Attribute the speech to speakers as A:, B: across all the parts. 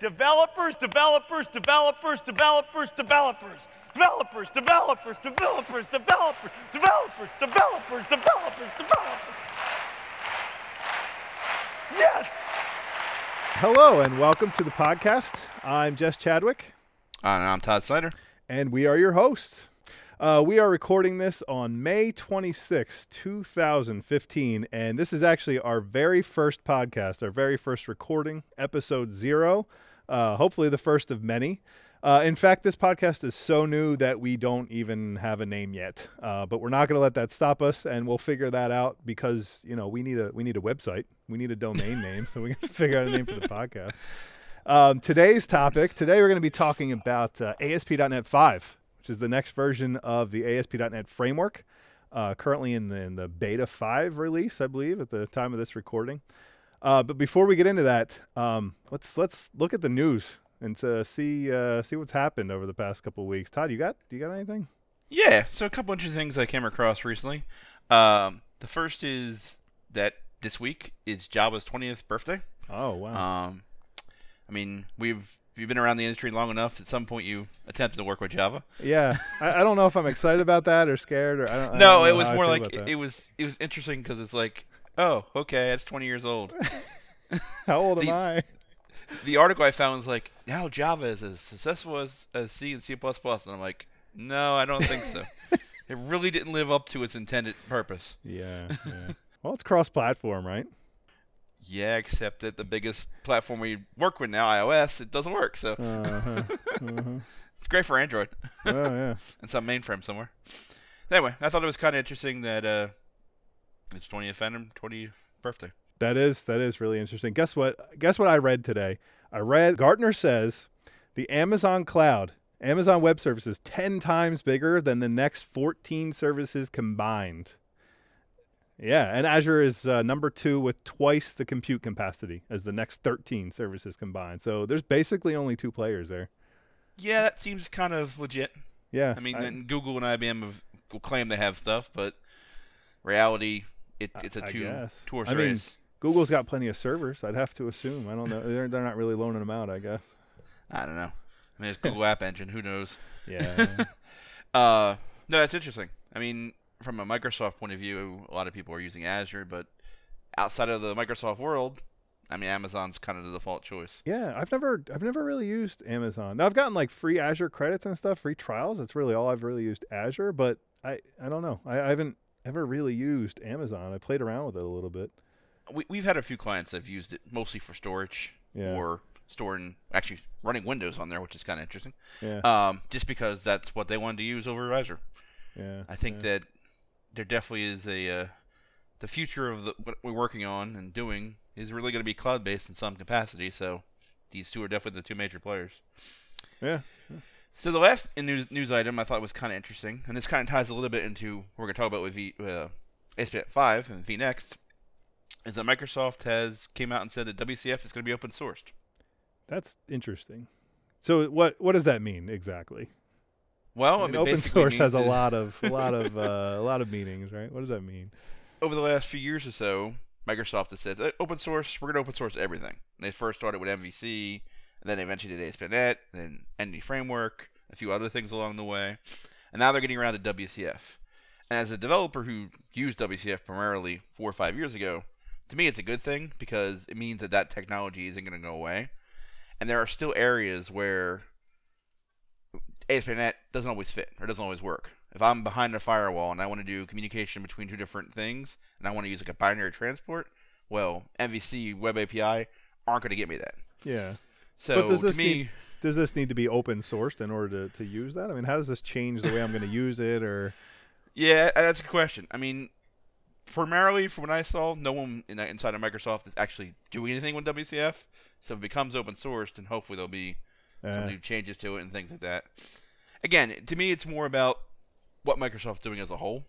A: Developers, developers, developers, developers, developers. Developers, developers, developers, developers, developers, developers, developers, developers. Yes!
B: Hello and welcome to the podcast. I'm Jess Chadwick,
C: And I'm Todd Snyder.
B: and we are your hosts. Uh, we are recording this on May 26, 2015, and this is actually our very first podcast, our very first recording, episode zero. Uh, hopefully, the first of many. Uh, in fact, this podcast is so new that we don't even have a name yet. Uh, but we're not going to let that stop us, and we'll figure that out because you know we need a we need a website, we need a domain name, so we got to figure out a name for the podcast. Um, today's topic today we're going to be talking about uh, ASP.NET 5, which is the next version of the ASP.NET framework, uh, currently in the, in the beta 5 release, I believe, at the time of this recording. Uh, but before we get into that, um, let's let's look at the news and see uh, see what's happened over the past couple of weeks. Todd, you got do you got anything?
C: Yeah, so a couple interesting things I came across recently. Um, the first is that this week is Java's 20th birthday.
B: Oh wow!
C: Um, I mean, we've you've been around the industry long enough, at some point you attempted to work with Java.
B: yeah, I, I don't know if I'm excited about that or scared or I don't. I don't
C: no,
B: know
C: it was more like it, it was it was interesting because it's like, oh, okay, that's 20 years old.
B: how old
C: the-
B: am I?
C: the article I found was like, now Java is as successful as, as C and C++, and I'm like, no, I don't think so. it really didn't live up to its intended purpose.
B: Yeah, yeah. well, it's cross-platform, right?
C: Yeah, except that the biggest platform we work with now, iOS, it doesn't work. So
B: Uh-huh. uh-huh.
C: it's great for Android
B: Oh yeah.
C: and some mainframe somewhere. Anyway, I thought it was kind of interesting that uh, it's 20th Phantom 20th birthday.
B: That is that is really interesting. Guess what? Guess what I read today? I read Gartner says the Amazon cloud, Amazon Web Services, ten times bigger than the next fourteen services combined. Yeah, and Azure is uh, number two with twice the compute capacity as the next thirteen services combined. So there's basically only two players there.
C: Yeah, that seems kind of legit.
B: Yeah,
C: I mean, and Google and IBM have will claim they have stuff, but reality, it, it's a two two horse
B: I mean. Google's got plenty of servers. I'd have to assume. I don't know. They're they're not really loaning them out. I guess.
C: I don't know. I mean, it's Google App Engine. Who knows?
B: Yeah.
C: Uh, no, that's interesting. I mean, from a Microsoft point of view, a lot of people are using Azure, but outside of the Microsoft world, I mean, Amazon's kind of the default choice.
B: Yeah, I've never I've never really used Amazon. Now I've gotten like free Azure credits and stuff, free trials. That's really all I've really used Azure, but I I don't know. I, I haven't ever really used Amazon. I played around with it a little bit.
C: We, we've had a few clients that have used it mostly for storage
B: Yeah.
C: or storing, actually running Windows on there, which is kind of interesting.
B: Yeah.
C: Um, just because that's what they wanted to use over Azure.
B: yeah.
C: I think
B: yeah.
C: that there definitely is a uh, the future of the, what we're working on and doing is really going to be cloud based in some capacity. So these two are definitely the two major players.
B: Yeah.
C: So the last news news item I thought was kind of interesting, and this kind of ties a little bit into what we're going to talk about with v, uh, ASP.NET 5 and vNext, is that Microsoft has came out and said that WCF is going to be open sourced.
B: That's interesting. So what what does that mean exactly?
C: Well,
B: I
C: I
B: mean, open source has a lot of a lot of uh, a lot of meanings, right? What does that mean?
C: Over the last few years or so, Microsoft has said "Uh, open source. We're going to open source everything. They first started with MVC, and then they eventually did ASP.NET, then Entity Framework, a few other things along the way, and now they're getting around to WCF. And as a developer who used WCF primarily four or five years ago, to me it's a good thing because it means that that technology isn't going to go away, and there are still areas where ASP.NET doesn't always fit or doesn't always work. If I'm behind a firewall and I want to do communication between two different things and I want to use like a binary transport, well, MVC Web API aren't going to get me that.
B: Yeah.
C: So
B: does
C: to
B: this
C: me,
B: need- Does this need to be open sourced in order to, to use that? I mean, how does this change the way I'm going to use it or
C: yeah, that's a question. I mean, primarily from what I saw, no one in, inside of Microsoft is actually doing anything with WCF. So if it becomes open sourced, then hopefully there'll be some
B: uh,
C: new changes to it and things like that. Again, to me, it's more about what Microsoft's doing as a whole.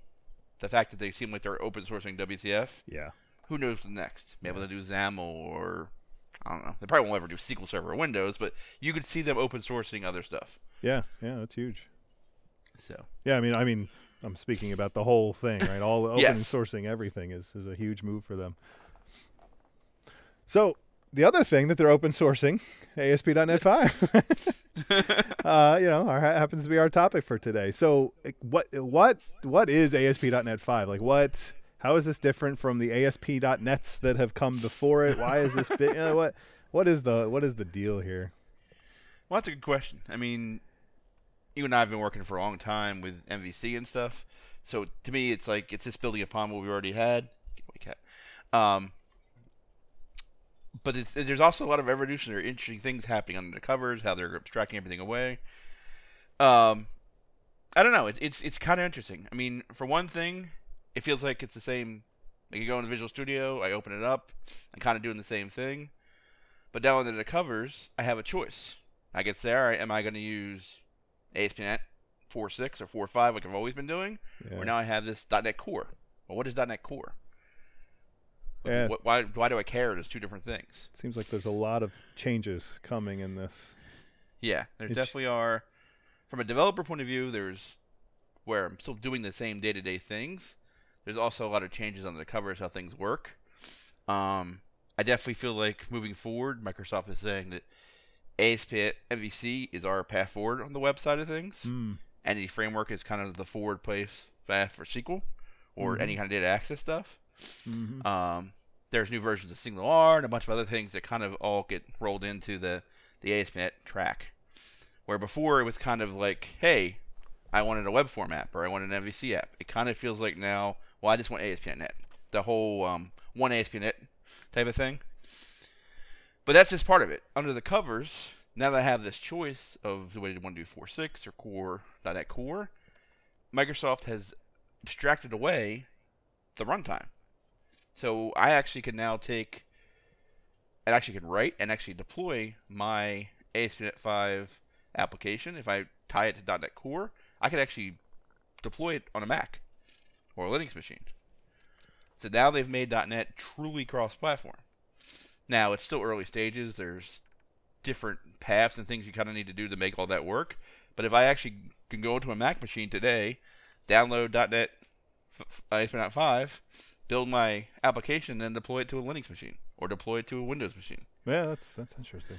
C: The fact that they seem like they're open sourcing WCF.
B: yeah.
C: Who knows what's next? Maybe they'll do XAML or I don't know. They probably won't ever do SQL Server or Windows, but you could see them open sourcing other stuff.
B: Yeah, yeah, that's huge.
C: So
B: Yeah, I mean, I mean, I'm speaking about the whole thing, right? All the open
C: Yes.
B: sourcing everything is is a huge move for them. So the other thing that they're open sourcing, ASP.NET 5. uh, you know, our, happens to be our topic for today. So, what what what is ASP.NET 5? Like, what? How is this different from the ASP.NETs that have come before it? Why is this? Big, you know, what what is the what is the deal here?
C: Well, that's a good question. I mean, you and I have been working for a long time with MVC and stuff. So to me, it's like it's just building upon what we already had. Um, but there's also a lot of evolutionary, interesting things happening under the covers, how they're abstracting everything away. Um, I don't know. It's it's kind of interesting. I mean, for one thing, it feels like it's the same. Like you go into Visual Studio, I open it up, I'm kind of doing the same thing. But down under the covers, I have a choice. I can say, all right, am I going to use ASP.NET 4.6 or 4.5 like I've always been doing? Yeah. Or now I have this .NET Core. Well, what is .NET Core? Yeah. Why, why do I care? There's two different things.
B: It Seems like there's a lot of changes coming in this.
C: Yeah, there it's... definitely are. From a developer point of view, there's where I'm still doing the same day-to-day things. There's also a lot of changes on the covers how things work. Um, I definitely feel like moving forward, Microsoft is saying that ASP MVC is our path forward on the web side of things. Mm. Entity framework is kind of the forward place path for SQL or mm-hmm. any kind of data access stuff. Mm-hmm. Um, there's new versions of SignalR and a bunch of other things that kind of all get rolled into the the ASP.NET track. Where before it was kind of like, hey, I wanted a web form app or I wanted an MVC app. It kind of feels like now, well, I just want ASP.NET. The whole um, one ASP.NET type of thing. But that's just part of it. Under the covers, now that I have this choice of the way to want to do 4.6 or core.NET Core, Microsoft has abstracted away the runtime. So I actually can now take and actually can write and actually deploy my ASP.NET 5 application. If I tie it to .NET Core, I can actually deploy it on a Mac or Linux machine. So now they've made .NET truly cross-platform. Now it's still early stages. There's different paths and things you kind of need to do to make all that work. But if I actually can go into a Mac machine today, download .NET ASP.NET 5, build my application, and deploy it to a Linux machine or deploy it to a Windows machine.
B: Yeah, that's that's interesting.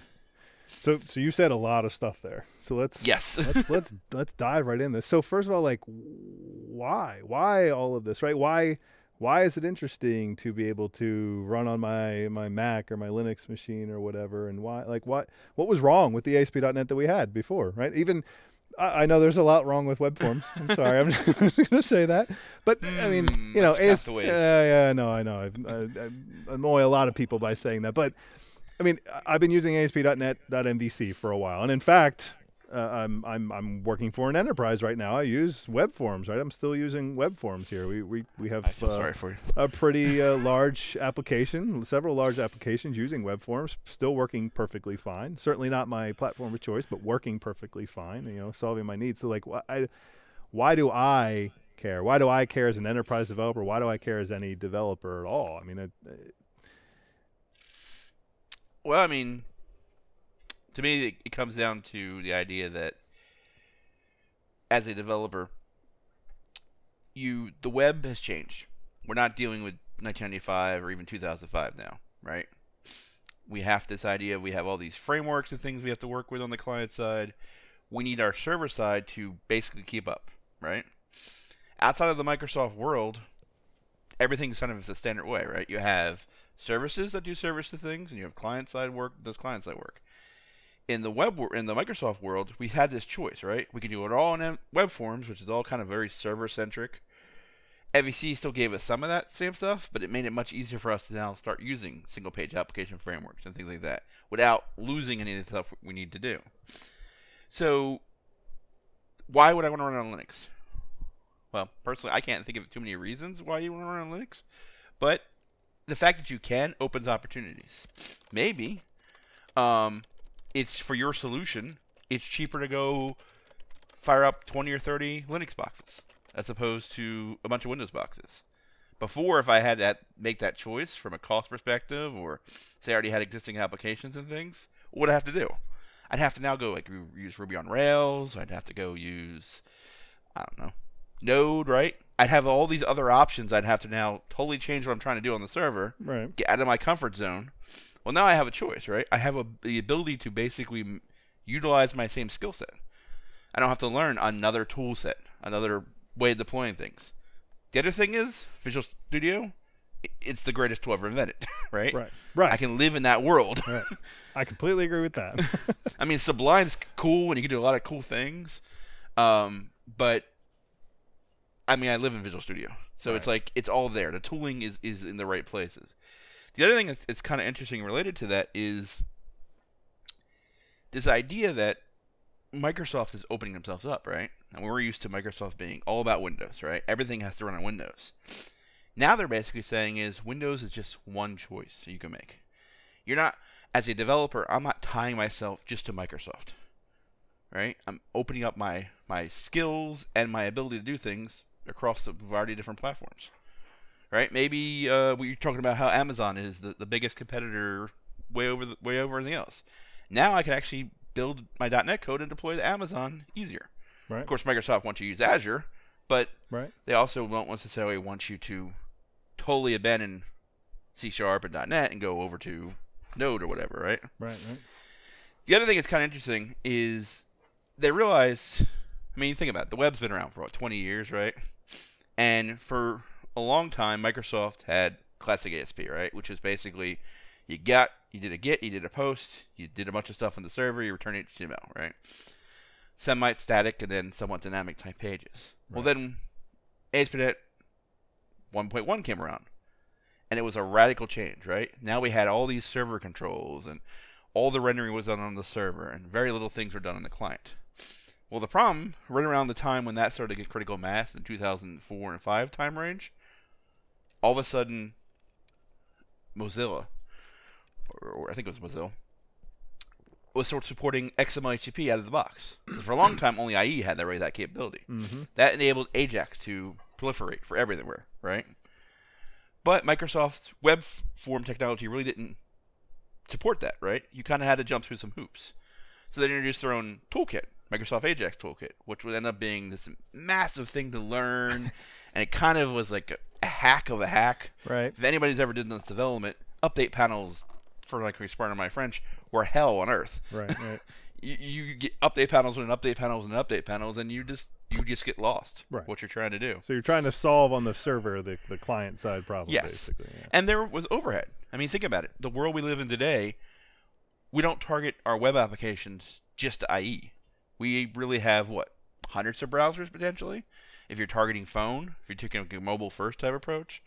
B: So so you said a lot of stuff there. So let's
C: yes
B: let's let's let's dive right in this. So first of all, like why why all of this right? Why why is it interesting to be able to run on my my Mac or my Linux machine or whatever? And why like what what was wrong with the ASP.NET that we had before? Right? Even I, I know there's a lot wrong with web forms. I'm sorry, I'm just to say that. But I mean, hmm, you know, ASP. Yeah, yeah, no, I know. I, I, I annoy a lot of people by saying that, but I mean, I've been using ASP.NET.MVC for a while, and in fact, uh, I'm I'm I'm working for an enterprise right now. I use web forms, right? I'm still using web forms here. We we we have
C: uh,
B: a pretty uh, large application, several large applications using web forms, still working perfectly fine. Certainly not my platform of choice, but working perfectly fine. You know, solving my needs. So like, why, why do I care? Why do I care as an enterprise developer? Why do I care as any developer at all? I mean, it, it,
C: well, I mean, to me, it, comes down to the idea that as a developer, you the web has changed. We're not dealing with 1995 or even 2005 now, right? We have this idea. We have all these frameworks and things we have to work with on the client side. We need our server side to basically keep up, right? Outside of the Microsoft world, everything's kind of the standard way, right? You have services that do service to things, and you have client side work that does client side work in the web in the Microsoft world, we had this choice, right? We can do it all in web forms, which is all kind of very server centric. MVC still gave us some of that same stuff, but it made it much easier for us to now start using single page application frameworks and things like that without losing any of the stuff we need to do. So, why would I want to run on Linux? Well, personally, I can't think of too many reasons why you want to run on Linux, but the fact that you can opens opportunities. Maybe um, it's for your solution, it's cheaper to go fire up 20 or 30 Linux boxes as opposed to a bunch of Windows boxes. Before, if I had to make that choice from a cost perspective, or say I already had existing applications and things, what would I have to do? I'd have to now go like use Ruby on Rails. I'd have to go use I don't know Node, right? I'd have all these other options. I'd have to now totally change what I'm trying to do on the server,
B: right?
C: Get out of my comfort zone, Well, now I have a choice, right? I have a, the ability to basically m- utilize my same skill set. I don't have to learn another tool set, another way of deploying things. The other thing is Visual Studio. It's the greatest tool ever invented, right?
B: Right. Right.
C: I can live in that world.
B: right. I completely agree with that.
C: I mean, Sublime's cool and you can do a lot of cool things. Um, but I mean, I live in Visual Studio, so it's like it's all there. The tooling is is in the right places. The other thing that's it's kind of interesting related to that is this idea that Microsoft is opening themselves up, right? And we're used to Microsoft being all about Windows, right? Everything has to run on Windows. Now they're basically saying is Windows is just one choice you can make. You're not as a developer, I'm not tying myself just to Microsoft. Right? I'm opening up my my skills and my ability to do things across a variety of different platforms. Right? Maybe uh, we are talking about how Amazon is the, the biggest competitor way over the, way over everything else. Now I can actually build my .NET code and deploy to Amazon easier.
B: right.
C: Of course, Microsoft wants you to use Azure, but
B: Right.
C: they also won't necessarily want you to totally abandon C Sharp and .NET and go over to Node or whatever, right?
B: Right. Right.
C: The other thing that's kind of interesting is they realize. I mean, you think about it. The web's been around for what 20 years, right? And for a long time, Microsoft had classic ASP, right? Which is basically you got you did a get, you did a post, you did a bunch of stuff on the server, you return HTML, right? Semi static and then somewhat dynamic type pages. Well, then ASP.NET 1.1 came around, and it was a radical change, right? Now we had all these server controls and all the rendering was done on the server, and very little things were done on the client. Well, the problem, right around the time when that started to get critical mass in 2004 and 5 time range, all of a sudden, Mozilla, or, or I think it was Mozilla, was sort of supporting XML HTTP out of the box. for a long time, only IE had that right that capability.
B: Mm-hmm.
C: That enabled Ajax to proliferate for everywhere, right? But Microsoft's web form technology really didn't support that, right? You kind of had to jump through some hoops. So they introduced their own toolkit, Microsoft Ajax toolkit, which would end up being this massive thing to learn, and it kind of was like a, a hack of a hack.
B: Right.
C: If anybody's ever done this development, update panels, for like pardon my French, were hell on earth
B: Right. Right.
C: you, you get update panels and update panels and update panels, and you just you just get lost.
B: Right.
C: What you're trying to do.
B: So you're trying to solve on the server the the client side problem.
C: Yes.
B: Basically. Yeah.
C: And there was overhead. I mean, think about it. The world we live in today, we don't target our web applications just to IE. We really have what hundreds of browsers potentially. If you're targeting phone, if you're taking a mobile first type approach,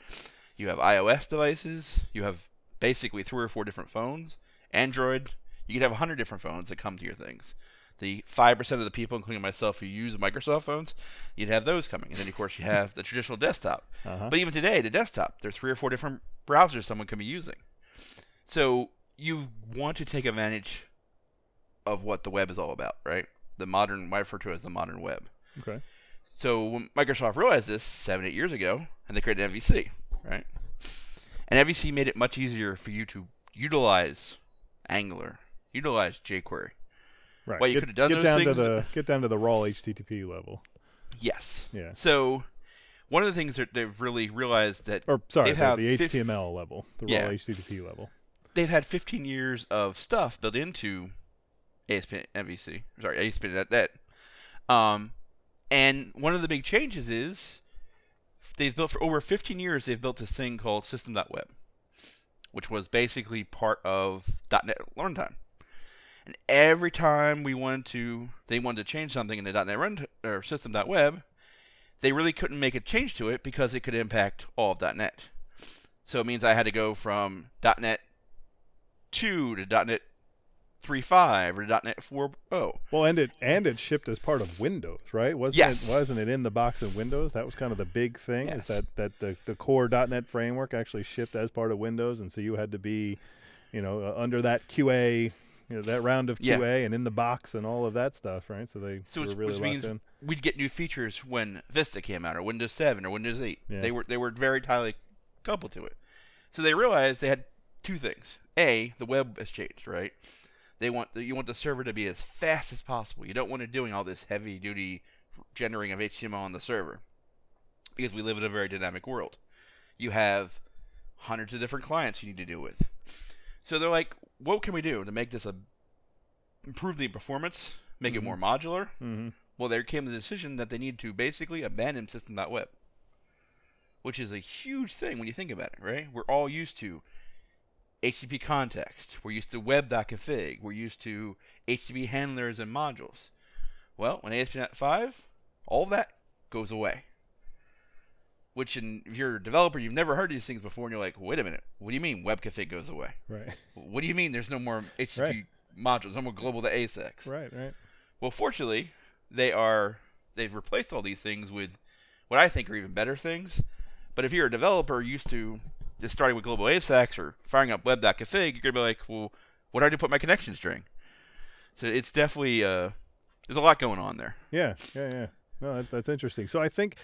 C: you have iOS devices. You have basically three or four different phones. Android. You could have a hundred different phones that come to your things. The five percent of the people, including myself, who use Microsoft phones, you'd have those coming, and then of course you have the traditional desktop.
B: Uh-huh.
C: But even today, the desktop, there's three or four different browsers someone can be using. So you want to take advantage of what the web is all about, right? The modern, what I refer to as the modern web.
B: okay.
C: So when Microsoft realized this seven, eight years ago, and they created MVC, right? And MVC made it much easier for you to utilize Angular, utilize jQuery.
B: Right.
C: Well, you could've done
B: get
C: those
B: down to the get down to the raw HTTP level.
C: Yes.
B: Yeah.
C: So one of the things that they've really realized that
B: Or sorry, the, the
C: fif-
B: HTML level, the
C: Yeah.
B: raw HTTP level.
C: they've had 15 years of stuff built into ASP MVC. Sorry, ASP.NET. Um, and one of the big changes is they've built for over 15 years. They've built this thing called System.web, which was basically part of .NET Runtime. And every time we wanted to, they wanted to change something in the .NET Run or System.web, they really couldn't make a change to it because it could impact all of .NET. So it means I had to go from .NET 2 to .NET 3.5 or .NET 4.0.
B: Well, and it and it shipped as part of Windows, right? Wasn't
C: Yes.
B: it wasn't it in the box of Windows? That was kind of the big thing
C: Yes.
B: is that that the the core .NET framework actually shipped as part of Windows, and so you had to be, you know, uh, under that QA, you know, that round of
C: Yeah.
B: QA and in the box and all of that stuff, right? So they
C: So
B: were really
C: which means
B: in.
C: we'd get new features when Vista came out or Windows 7 or Windows 8.
B: Yeah.
C: They were they were very tightly coupled to it. So they realized they had two things. A, the web has changed, right? They want the, you want the server to be as fast as possible. You don't want it doing all this heavy duty generating of HTML on the server because we live in a very dynamic world. You have hundreds of different clients you need to deal with. So they're like, what can we do to make this a improve the performance, make it more modular?
B: Mm-hmm.
C: Well, there came the decision that they need to basically abandon system.web, which is a huge thing when you think about it, right? We're all used to HTTP context. We're used to web.config. We're used to HTTP handlers and modules. Well, when ASP.NET 5, all that goes away. Which, in, if you're a developer, you've never heard these things before, and you're like, wait a minute, what do you mean web config goes away?
B: Right.
C: What do you mean there's no more HTTP
B: Right.
C: modules, no more global to asax?
B: Right. Right.
C: Well, fortunately, they are they've replaced all these things with what I think are even better things. But if you're a developer used to starting with global asax or firing up web.config, you're gonna be like, well, what do I do put my connection string? So it's definitely uh, there's a lot going on there.
B: Yeah, yeah, yeah. No, that, that's interesting. So I think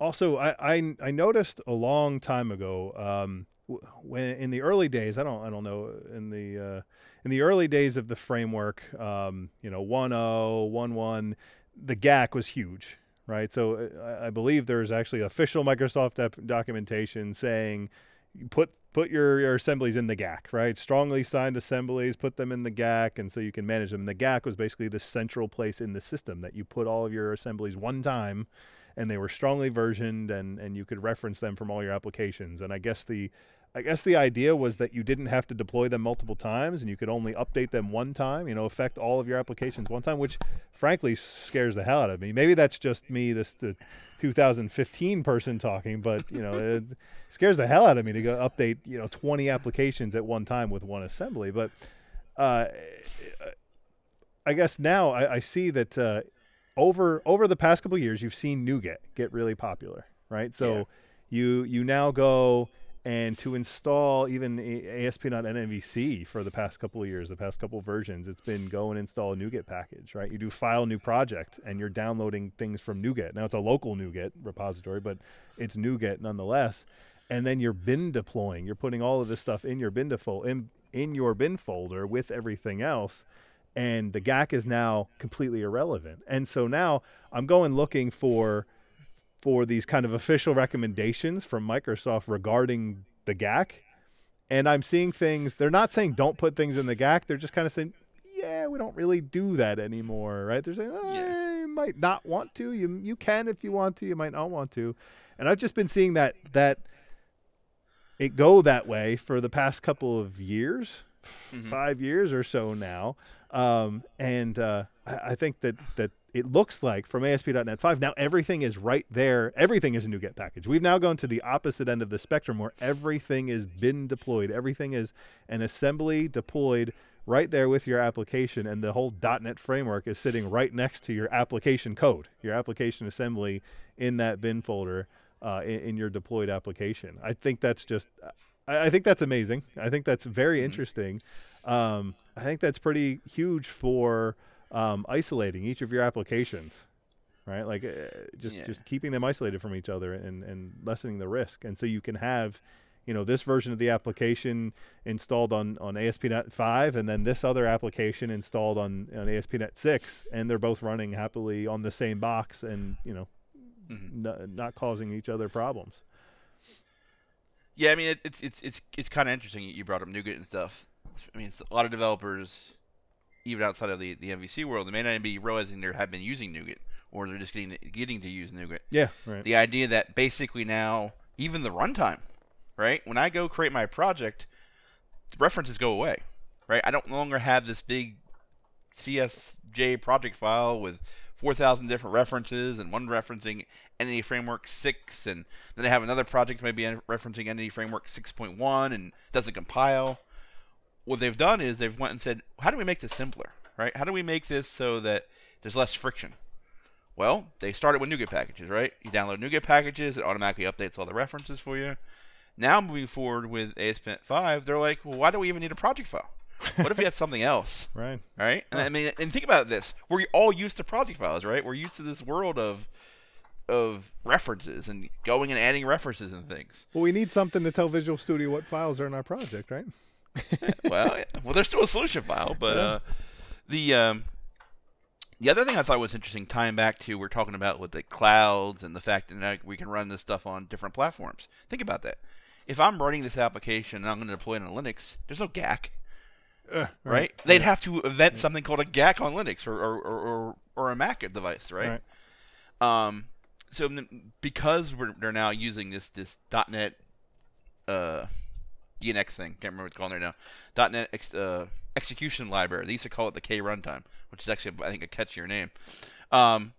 B: also I, I I noticed a long time ago um, when in the early days I don't I don't know in the uh, in the early days of the framework um, you know 1.0 1.1 the GAC was huge right so uh, I, I believe there's actually official Microsoft documentation saying put put your, your assemblies in the GAC, right? Strongly signed assemblies, put them in the GAC, and so you can manage them. The GAC was basically the central place in the system that you put all of your assemblies one time, and they were strongly versioned, and and you could reference them from all your applications. And I guess the I guess the idea was that you didn't have to deploy them multiple times, and you could only update them one time. You know, affect all of your applications one time, which frankly scares the hell out of me. Maybe that's just me, this the 2015 person talking, but you know, it scares the hell out of me to go update you know 20 applications at one time with one assembly. But uh, I guess now I, I see that uh, over over the past couple of years, you've seen NuGet get really popular, right? So
C: Yeah.
B: you you now go and to install even ASP.NET ASP.NMVC for the past couple of years, the past couple of versions, it's been go and install a NuGet package, right? You do file new project and you're downloading things from NuGet. Now it's a local NuGet repository, but it's NuGet nonetheless. And then you're bin deploying. You're putting all of this stuff in your bin defol- in in your bin folder with everything else and the GAC is now completely irrelevant. And so now I'm going looking for for these kind of official recommendations from Microsoft regarding the GAC, and I'm seeing things. They're not saying don't put things in the GAC. They're just kind of saying, yeah, we don't really do that anymore, right? They're saying, oh,
C: Yeah.
B: you might not want to. You you can if you want to. You might not want to. And I've just been seeing that that it go that way for the past couple of years, five years or so now. Um, and uh, I, think that that it looks like from ASP.NET 5 now everything is right there. Everything is a NuGet package. We've now gone to the opposite end of the spectrum where everything is bin deployed. Everything is an assembly deployed right there with your application, and the whole .NET framework is sitting right next to your application code, your application assembly in that bin folder uh, in, in your deployed application. I think that's just, I, I think that's amazing. I think that's very interesting. Um, I think that's pretty huge for um, isolating each of your applications, right? Like uh, just
C: Yeah.
B: just keeping them isolated from each other and and lessening the risk. And so you can have, you know, this version of the application installed on on ASP.NET 5, and then this other application installed on on ASP.NET 6, and they're both running happily on the same box, and you know,
C: Mhm.
B: n- not causing each other problems.
C: Yeah, I mean it, it's it's it's it's kind of interesting you brought up NuGet and stuff. I mean, a lot of developers, even outside of the, the MVC world, they may not even be realizing they have been using NuGet, or they're just getting getting to use NuGet.
B: Yeah, right.
C: The idea that basically now even the runtime, right? When I go create my project, the references go away, right? I don't no longer have this big CSJ project file with 4,000 different references and one referencing Entity Framework 6, and then I have another project maybe referencing Entity Framework 6.1 and doesn't compile. What they've done is they've went and said, how do we make this simpler, right? How do we make this so that there's less friction? Well, they started with NuGet packages, right? You download NuGet packages, it automatically updates all the references for you. Now moving forward with ASP.NET 5, they're like, well, why do we even need a project file? What if we had something else?
B: Right.
C: right? And I mean, and think about this: we're all used to project files, right? We're used to this world of of references and going and adding references and things.
B: Well, we need something to tell Visual Studio what files are in our project, right?
C: well, yeah. well, there's still a solution file, but uh, the um, the other thing I thought was interesting, tying back to we're talking about with the clouds and the fact that now we can run this stuff on different platforms. Think about that. If I'm running this application and I'm going to deploy it on Linux, there's no GAC.
B: Uh,
C: right? They'd have to invent something called a GAC on Linux or or, or, or, or a Mac device, right? Um, so because we're, they're now using this this .NET uh, DNX thing, can't remember what it's called right now, .NET ex, uh, execution library. They used to call it the K runtime, which is actually I think a catchier name. Um,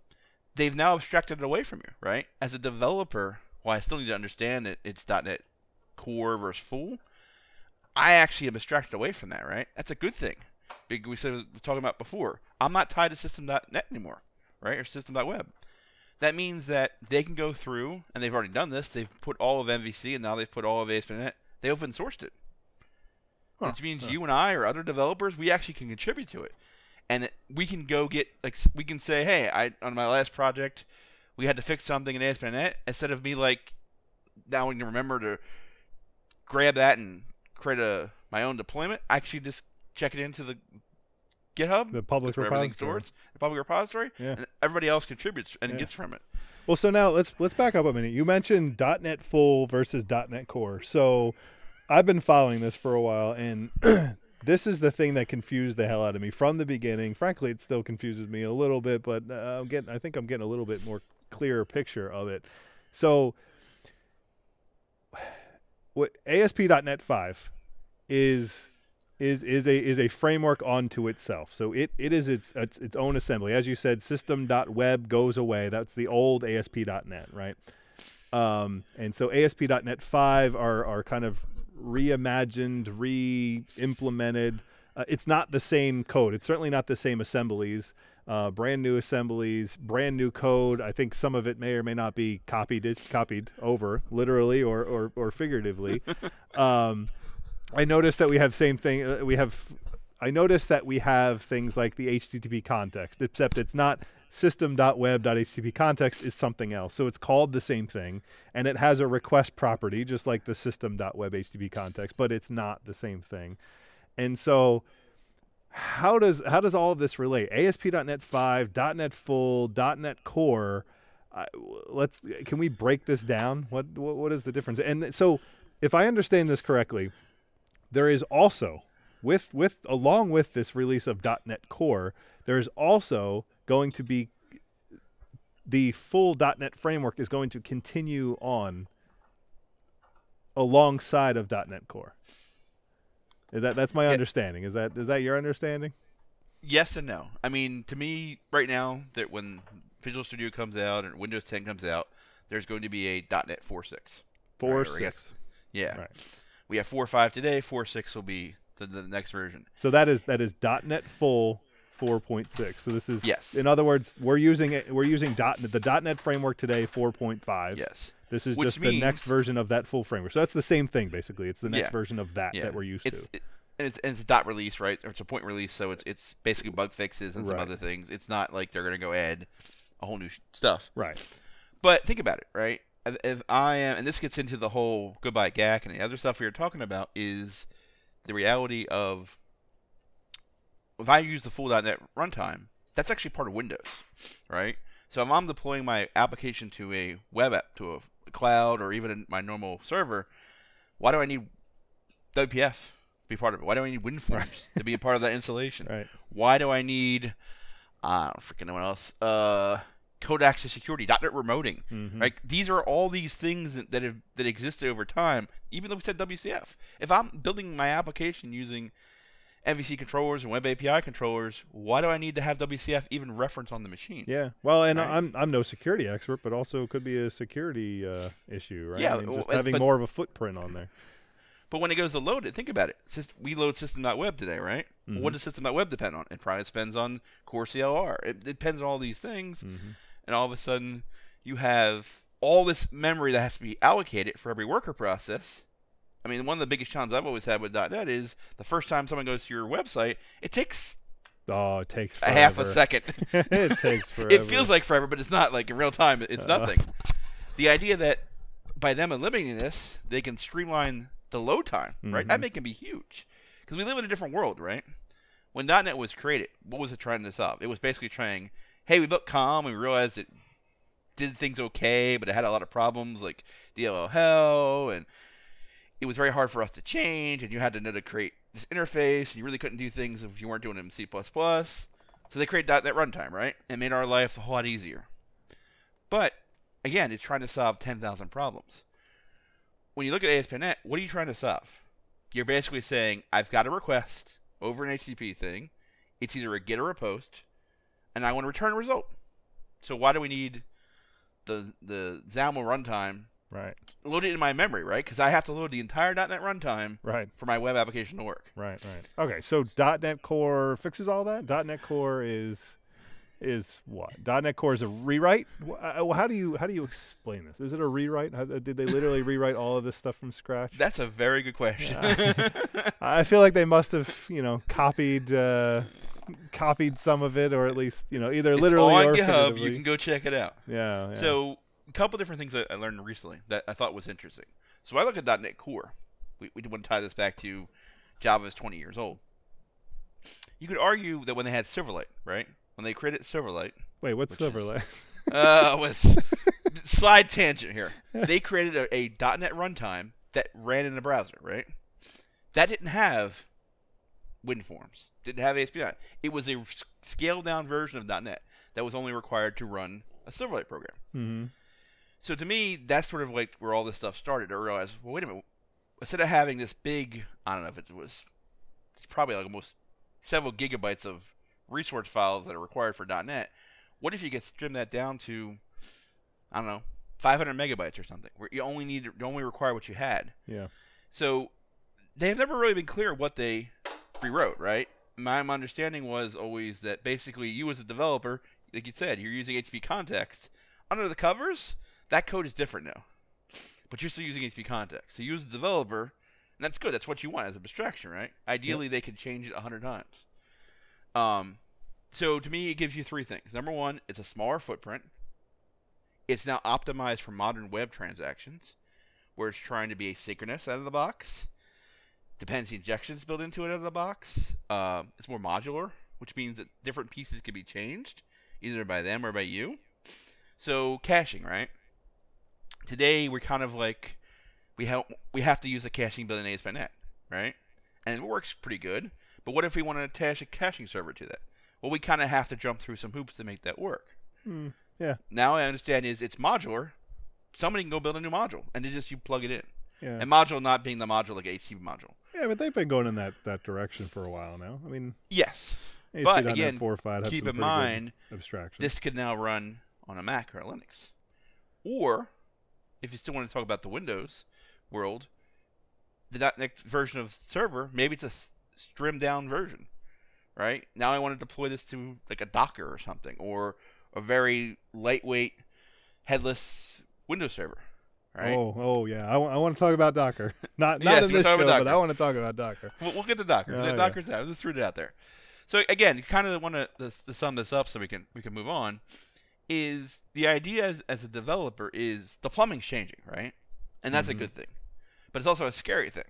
C: they've now abstracted it away from you, right? As a developer, while I still need to understand that it's .NET Core versus full, I actually am abstracted away from that, right? That's a good thing. Big we said we were talking about before. I'm not tied to system.net anymore, right? Or system.web. That means that they can go through, and they've already done this. They've put all of MVC, and now they've put all of ASP.NET. They open sourced it,
B: Huh,
C: which means
B: huh.
C: you and I or other developers, we actually can contribute to it, and we can go get like we can say, hey, I on my last project, we had to fix something in ASP.NET. Instead of me like now we can remember to grab that and create a my own deployment, I actually just check it into the GitHub,
B: The public
C: that's where everything
B: repository.
C: stores, the public repository,
B: Yeah.
C: and everybody else contributes and
B: Yeah.
C: gets from it.
B: Well, so now let's let's back up a minute. You mentioned .NET Full versus .NET Core. So I've been following this for a while, and this is the thing that confused the hell out of me from the beginning. Frankly, it still confuses me a little bit, but uh, I'm getting I think I'm getting a little bit more clearer picture of it. So what ASP.NET 5 is is is a is a framework onto itself. So it, it is its, its its own assembly. As you said, system.web goes away. That's the old ASP.NET, right? Um, and so ASP.NET 5 are are kind of reimagined, re-implemented. Uh, it's not the same code. It's certainly not the same assemblies. Uh, brand new assemblies, brand new code. I think some of it may or may not be copied copied over, literally or or, or figuratively. um, I noticed that we have same thing. Uh, we have. I noticed that we have things like the HTTP context, except it's not system.web.http context is something else. So it's called the same thing, and it has a request property just like the system.web HTTP context, but it's not the same thing. And so, how does how does all of this relate? ASP.NET 5, .NET Full, .NET Core. Let's can we break this down? What, what what is the difference? And so, if I understand this correctly, there is also with with along with this release of .NET Core, there is also going to be the full .NET framework is going to continue on alongside of .NET Core. Is that that's my
C: Yeah.
B: understanding? Is that is that your understanding?
C: Yes and no. I mean, to me, right now, that when Visual Studio comes out and Windows 10 comes out, there's going to be a .NET 4.6.
B: Four
C: Right, or I
B: six.
C: guess- Yeah.
B: Right.
C: We have 4.5 today. 4.6 will be the, the next version.
B: So that is that is .NET Full 4.6. So this is
C: Yes.
B: In other words, we're using it. We're using .NET, the .NET framework today 4.5.
C: Yes.
B: This is
C: Which
B: just the next version of that full framework. So that's the same thing basically. It's the next
C: Yeah.
B: version of that
C: Yeah.
B: that we're used
C: it's,
B: to.
C: It, and it's, and it's a dot release, right? Or it's a point release, so it's it's basically bug fixes and some
B: Right.
C: other things. It's not like they're going to go add a whole new stuff.
B: Right.
C: But think about it, right? If, I am, and this gets into the whole goodbye GAC and the other stuff we were talking about, is the reality of if I use the full .NET runtime, that's actually part of Windows, right? So if I'm deploying my application to a web app, to a cloud, or even in my normal server, why do I need WPF to be part of it? Why do I need WinForms to be a part of that installation?
B: Right.
C: Why do I need I don't freaking know what else? Uh, code access security, .NET remoting.
B: Mhm.
C: Right? These are all these things that that have that existed over time. Even though we said WCF, if I'm building my application using MVC controllers and Web API controllers, why do I need to have WCF even reference on the machine?
B: Yeah. Well, and
C: Right.
B: I'm I'm no security expert, but also could be a security uh, issue, right?
C: Yeah,
B: I mean, just
C: and-
B: having
C: but-
B: more of a footprint on there.
C: But when it goes to load it, think about it. We load system.web today, right?
B: Mm-hmm.
C: what does system.web depend on? It probably depends on core CLR. It, depends on all these things.
B: Mhm.
C: And all of a sudden, you have all this memory that has to be allocated for every worker process. I mean, one of the biggest challenges I've always had with .NET is the first time someone goes to your website, it takes
B: Oh, it takes
C: a half a second.
B: it takes forever.
C: it feels like forever, but it's not. Like in real time, it's
B: Uh.
C: nothing. The idea that by them eliminating this, they can streamline the load time, right? That
B: Mhm.
C: may can be huge because we live in a different world, right? When .NET was created, what was it trying to solve? It was basically trying, hey, we built COM and we realized it did things okay, but it had a lot of problems like DLL hell, and it was very hard for us to change, and you had to know to create this interface, and you really couldn't do things if you weren't doing it in C++. So they created .NET Runtime, right? It made our life a whole lot easier. But again, it's trying to solve 10,000 problems. When you look at ASP.NET, what are you trying to solve? You're basically saying, I've got a request over an HTTP thing. It's either a get or a post, and I want to return a result. So why do we need the the XAML runtime
B: Right.
C: load it in my memory, right? Because I have to load the entire .NET runtime
B: Right.
C: for my web application to work.
B: Right. Right. Okay. So .NET Core fixes all that. .NET Core is is what? .NET Core is a rewrite. Uh, How do you how do you explain this? Is it a rewrite? How, did they literally rewrite all of this stuff from scratch?
C: That's a very good question.
B: I feel like they must have you know copied uh, copied some of it, or at least you know either
C: It's
B: literally
C: on
B: or
C: GitHub. You can go check it out.
B: Yeah. yeah.
C: So, a couple different things that I learned recently that I thought was interesting. So, I look at .NET Core. We, we want to tie this back to Java is 20 years old. You could argue that when they had Silverlight, right? When they created Silverlight,
B: wait, what's
C: is-
B: Silverlight?
C: uh, was slide tangent here. They created a, a .NET runtime that ran in the browser, right? That didn't have WinForms, didn't have ASP.NET. It was a scaled down version of .NET that was only required to run a Silverlight program.
B: hmm
C: So to me, that's sort of like where all this stuff started. I realized, well, wait a minute. Instead of having this big, I don't know if it was, it's probably like almost several gigabytes of resource files that are required for .NET. What if you could trim that down to, I don't know, 500 megabytes or something, where you only need, you only require what you had.
B: Yeah.
C: So they've never really been clear what they rewrote, right? My, understanding was always that basically you as a developer, like you said, you're using HTTP context. Under the covers, that code is different now. But you're still using HTTP context. So you as a developer, and that's good. That's what you want as an abstraction, right? Ideally, they could change it a hundred times. Um, so to me, it gives you three things. Number one, it's a smaller footprint. It's now optimized for modern web transactions, where it's trying to be asynchronous out of the box. Dependency injections built into it out of the box. Um, it's more modular, which means that different pieces can be changed, either by them or by you. So caching, right? Today we're kind of like we have we have to use a caching built in ASP.NET, right? And it works pretty good. But what if we want to attach a caching server to that? Well, we kind of have to jump through some hoops to make that work.
B: Hmm. Yeah.
C: Now I understand is it's modular. Somebody can go build a new module, and then just you plug it in.
B: Yeah.
C: And module not being the module like HTTP module.
B: Yeah, but they've been going in that, that direction for a while now. I mean,
C: Yes,
B: ASP.NET
C: But again,
B: 4 or 5
C: keep in mind
B: abstraction.
C: this could now run on a Mac or a Linux. Or, if you still want to talk about the Windows world, the .NET version of server, maybe it's a trimmed down version, right? Now I want to deploy this to like a Docker or something, or a very lightweight headless Windows server, right?
B: Oh, oh yeah. I want to talk about Docker. Not not
C: Yes,
B: in this show, but I want to talk about Docker.
C: We'll, we'll get to Docker.
B: Oh,
C: the
B: yeah.
C: Docker's out. Let's throw it out there. So again, kind of want to, to sum this up so we can we can move on. Is the idea as, as a developer is the plumbing's changing, right? And that's
B: Mhm.
C: a good thing, but it's also a scary thing.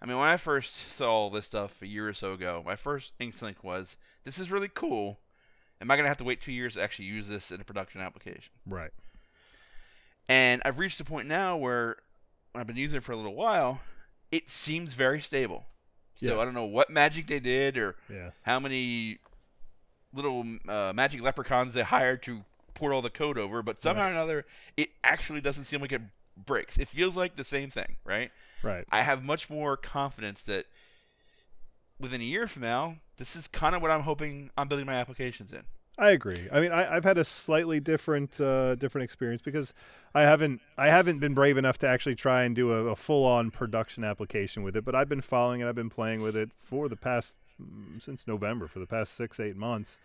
C: I mean, when I first saw all this stuff a year or so ago, my first instinct was, "This is really cool. Am I gonna have to wait two years to actually use this in a production application?"
B: Right.
C: And I've reached a point now where I've been using it for a little while. It seems very stable. So
B: Yes.
C: I don't know what magic they did or
B: Yes.
C: how many little uh, magic leprechauns they hired to port all the code over, but somehow or another, it actually doesn't seem like it breaks. It feels like the same thing, right?
B: Right.
C: I have much more confidence that within a year from now, this is kind of what I'm hoping I'm building my applications in.
B: I agree. I mean, I, I've had a slightly different uh, different experience because I haven't I haven't been brave enough to actually try and do a, a full on production application with it. But I've been following it. I've been playing with it for the past mm, since November for the past six eight months.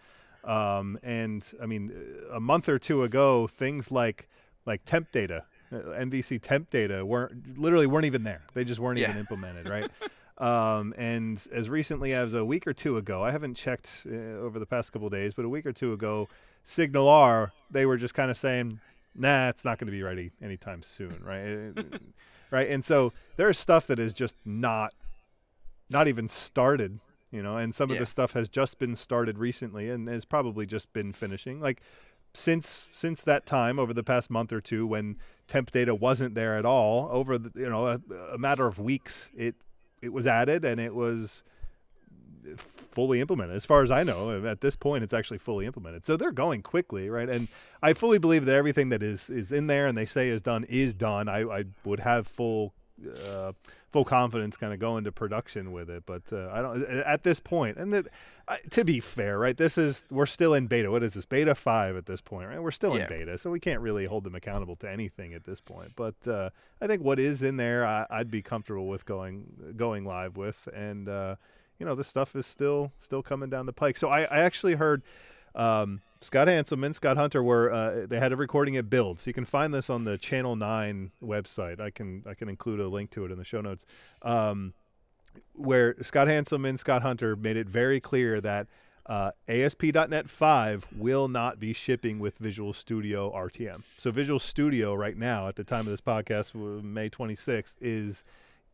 B: Um, and I mean, a month or two ago, things like like temp data, uh, MVC temp data weren't literally weren't even there. They just weren't even implemented, right? Um, and as recently as a week or two ago, I haven't checked uh, over the past couple of days, but a week or two ago, SignalR, they were just kind of saying, "Nah, it's not going to be ready anytime soon," right? Uh, right, and so there's stuff that is just not, not even started, you know, and some of the stuff has just been started recently and has probably just been finishing, like since since that time over the past month or two when temp data wasn't there at all over the, you know a, a matter of weeks it it was added and it was fully implemented. As far as I know, at this point, it's actually fully implemented. So they're going quickly, right? And I fully believe that everything that is is in there and they say is done is done. I, I would have full uh, full confidence kind of go into production with it. But uh, I don't at this point. And that, uh, to be fair, right? This is we're still in beta. What is this? Beta five at this point, right? We're still
C: Yeah.
B: in beta, so we can't really hold them accountable to anything at this point. But uh, I think what is in there, I, I'd be comfortable with going going live with, and uh, you know, this stuff is still still coming down the pike. So I, I actually heard. Um, Scott Hanselman, and Scott Hunter were uh, they had a recording at Build, so you can find this on the Channel Nine website. I can I can include a link to it in the show notes. Um, where Scott Hanselman, and Scott Hunter made it very clear that uh, ASP.NET 5 will not be shipping with Visual Studio RTM. So Visual Studio right now, at the time of this podcast, May 26th, is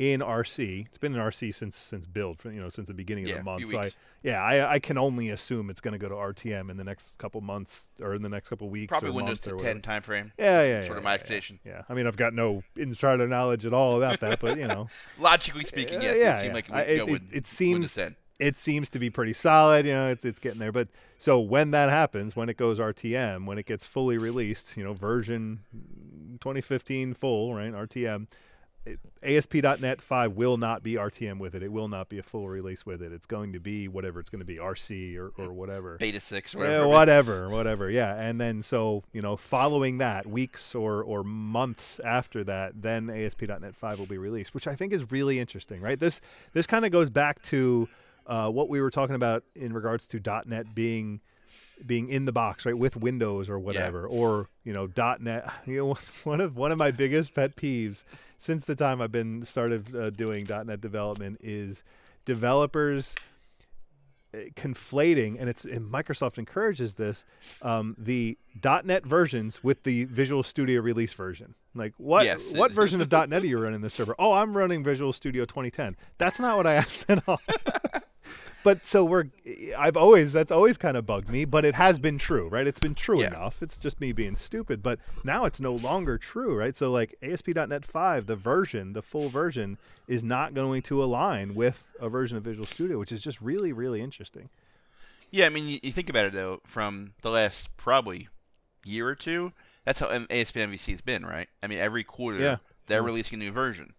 B: in RC. It's been in RC since since build, you know, since the beginning of the month. So I, yeah, I, I can only assume it's going to go to RTM in the next couple months or in the next couple weeks.
C: Probably Windows
B: or
C: 10
B: whatever.
C: time frame.
B: Yeah, yeah,
C: Sort
B: yeah,
C: of my
B: yeah,
C: expectation.
B: Yeah, I mean, I've got no insider knowledge at all about that, but you know,
C: Logically speaking,
B: Uh,
C: yes,
B: yeah,
C: it seemed
B: yeah.
C: like it
B: I- it-
C: go
B: it- it seems- it seems to be pretty solid. You know, it's it's getting there. But so when that happens, when it goes RTM, when it gets fully released, you know, version 2015 full, right? RTM. It, ASP.NET 5 will not be RTM with it. It will not be a full release with it. It's going to be whatever it's going to be, RC or, or whatever.
C: Beta 6 or
B: Yeah,
C: whatever.
B: whatever, whatever. Yeah, and then so you know, following that, weeks or or months after that, then ASP.NET 5 will be released, which I think is really interesting, right? This this kind of goes back to uh, what we were talking about in regards to .NET being being in the box, right, with Windows or whatever, or you know, .NET. You know, one of one of my biggest pet peeves since the time I've been started uh, doing .NET development is developers uh, conflating, and it's and Microsoft encourages this, um, the .NET versions with the Visual Studio release version. Like what
C: Yes.
B: what version of .NET are you running this server? Oh, I'm running Visual Studio 2010. That's not what I asked at all. But so we're I've always that's always kind of bugged me, but it has been true, right? It's been true
C: Yeah.
B: enough. It's just me being stupid, but now it's no longer true, right? So like ASP.NET 5, the version, the full version is not going to align with a version of Visual Studio, which is just really really interesting.
C: Yeah, I mean, you, you think about it though, from the last probably year or two, that's how M- ASP MVC has been, right? I mean, every quarter
B: Yeah.
C: they're releasing a new version,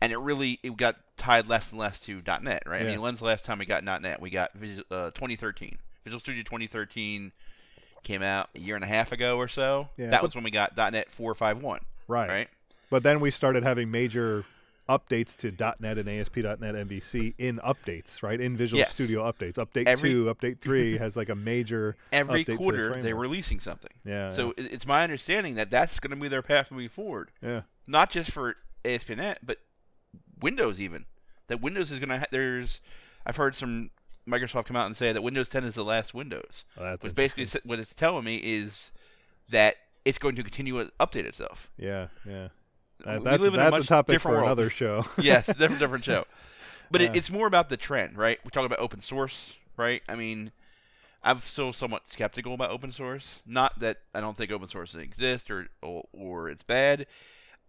C: and it really it got tied less and less to .NET, right? I mean, when's the last time we got .NET? We got uh, 2013. Visual Studio 2013 came out a year and a half ago or so.
B: Yeah,
C: that was when we got .NET 451,
B: Right.
C: right?
B: But then we started having major updates to .NET and ASP.NET MVC in updates, right? In Visual
C: Yes.
B: Studio updates. Update
C: Every-
B: 2, update 3 has like a major
C: Every
B: update to the
C: quarter they're releasing something.
B: Yeah.
C: So it- it's my understanding that that's going to be their path moving forward.
B: yeah.
C: not just for ASP.NET, but Windows even. That Windows is going to ha- there's I've heard some Microsoft come out and say that Windows 10 is the last Windows.
B: That's
C: Which basically what it's telling me is that it's going to continue to update itself.
B: Yeah, yeah. Uh, that's
C: a
B: that's a,
C: much
B: topic for
C: world.
B: another show.
C: yes, different different show. But
B: Yeah.
C: it, it's more about the trend, right? We talk about open source, right? I mean, I'm still somewhat skeptical about open source. Not that I don't think open source exists or, or or it's bad.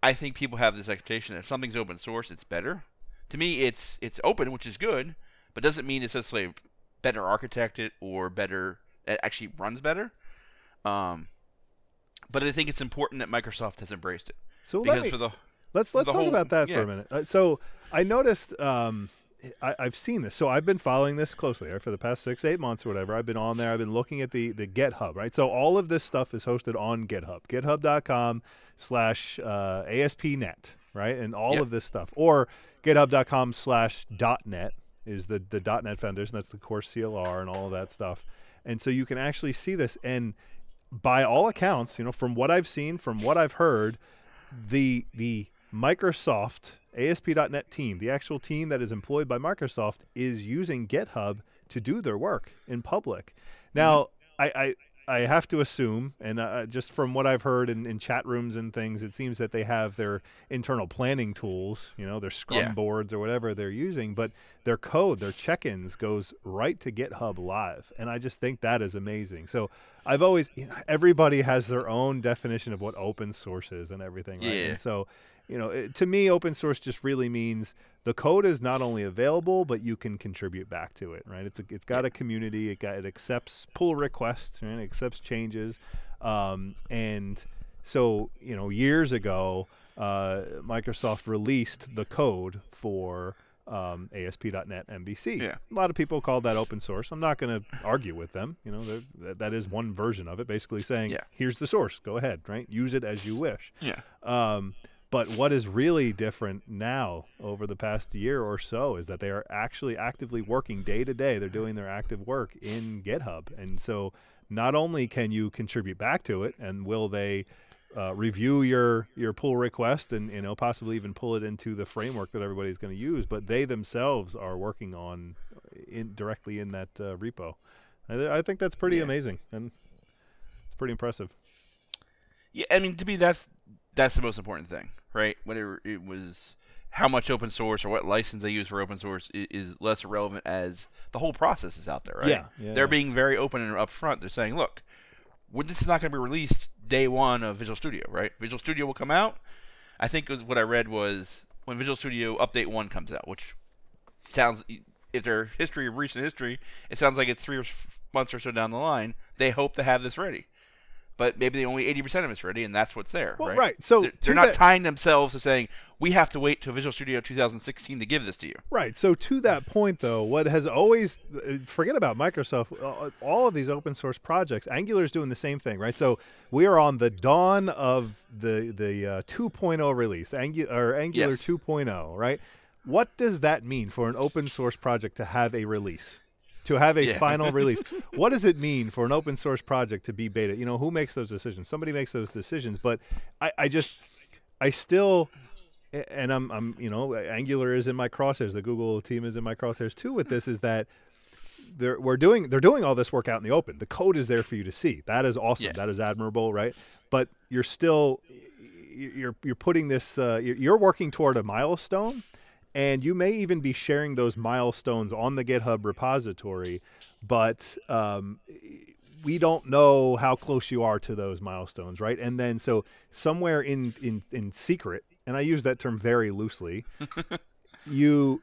C: I think people have this expectation that if something's open source, it's better. To me, it's it's open, which is good, but doesn't mean it's necessarily better architected or better. It actually runs better. Um, but I think it's important that Microsoft has embraced it
B: so
C: because
B: me,
C: for the
B: let's let's talk
C: whole-
B: about that for a minute. Uh, so I noticed um, I, I've seen this. So I've been following this closely right, for the past six, eight months or whatever. I've been on there. I've been looking at the the GitHub, right? So all of this stuff is hosted on GitHub, GitHub.com slash uh, ASP.NET, right? And all
C: Yep.
B: of this stuff, or GitHub.com slash .NET is the the .NET Foundation. That's the core CLR and all of that stuff. And so you can actually see this and by all accounts, you know, from what I've seen, from what I've heard, the the Microsoft ASP.NET team, the actual team that is employed by Microsoft, is using GitHub to do their work in public. Now, I, I I have to assume, and uh, just from what I've heard in, in chat rooms and things, it seems that they have their internal planning tools, you know, their Scrum
C: Yeah.
B: boards or whatever they're using, but their code, their check-ins goes right to GitHub Live, and I just think that is amazing. So I've always, you know, everybody has their own definition of what open source is and everything, right?
C: Yeah.
B: And so you know, it, to me, open source just really means the code is not only available, but you can contribute back to it, right? It's a, it's got a community. It got it accepts pull requests, right? It accepts changes, um, and so you know, years ago, uh, Microsoft released the code for um, ASP.NET MVC.
C: Yeah.
B: A lot of people call that open source. I'm not going to argue with them. You know, that, that is one version of it, basically saying,
C: Yeah.
B: here's the source. Go ahead, right? Use it as you wish.
C: Yeah.
B: Um, but what is really different now over the past year or so is that they are actually actively working day to day. They're doing their active work in GitHub. And so not only can you contribute back to it and will they uh, review your your pull request and you know possibly even pull it into the framework that everybody's going to use, but they themselves are working on in directly in that uh, repo. I, I think that's pretty
C: Yeah.
B: amazing and it's pretty impressive.
C: Yeah, I mean to me that's that's the most important thing, right? Whether it was how much open source or what license they use for open source is, is less relevant as the whole process is out there, right?
B: Yeah, yeah,
C: They're being very open and upfront. They're saying, look, this is not going to be released day one of Visual Studio, right? Visual Studio will come out. I think it was what I read was when Visual Studio Update One comes out, which sounds if their history of recent history, it sounds like it's three months or so down the line. They hope to have this ready, but maybe they only eighty percent of it's ready, and that's what's there.
B: Well,
C: right?
B: right, so
C: they're, they're not
B: that-
C: tying themselves to saying we have to wait till Visual Studio 2016 to give this to you.
B: Right. So to that point, though, what has always uh, forget about Microsoft. uh, All of these open source projects, Angular is doing the same thing, right? So we are on the dawn of the the uh, 2.0 release, Angular or Angular
C: Yes.
B: 2.0, right? What does that mean for an open source project to have a release? To have a
C: Yeah.
B: final release. What does it mean for an open source project to be beta? You know, who makes those decisions? Somebody makes those decisions, but I, I just I still and I'm, I'm, you know, Angular is in my crosshairs. The Google team is in my crosshairs too. With this, is that they're we're doing they're doing all this work out in the open. The code is there for you to see. That is awesome.
C: Yeah.
B: That is admirable, right? But you're still you're you're putting this. Uh, you're working toward a milestone, and you may even be sharing those milestones on the GitHub repository, but um, we don't know how close you are to those milestones, right? And then so somewhere in in in secret, and I use that term very loosely, you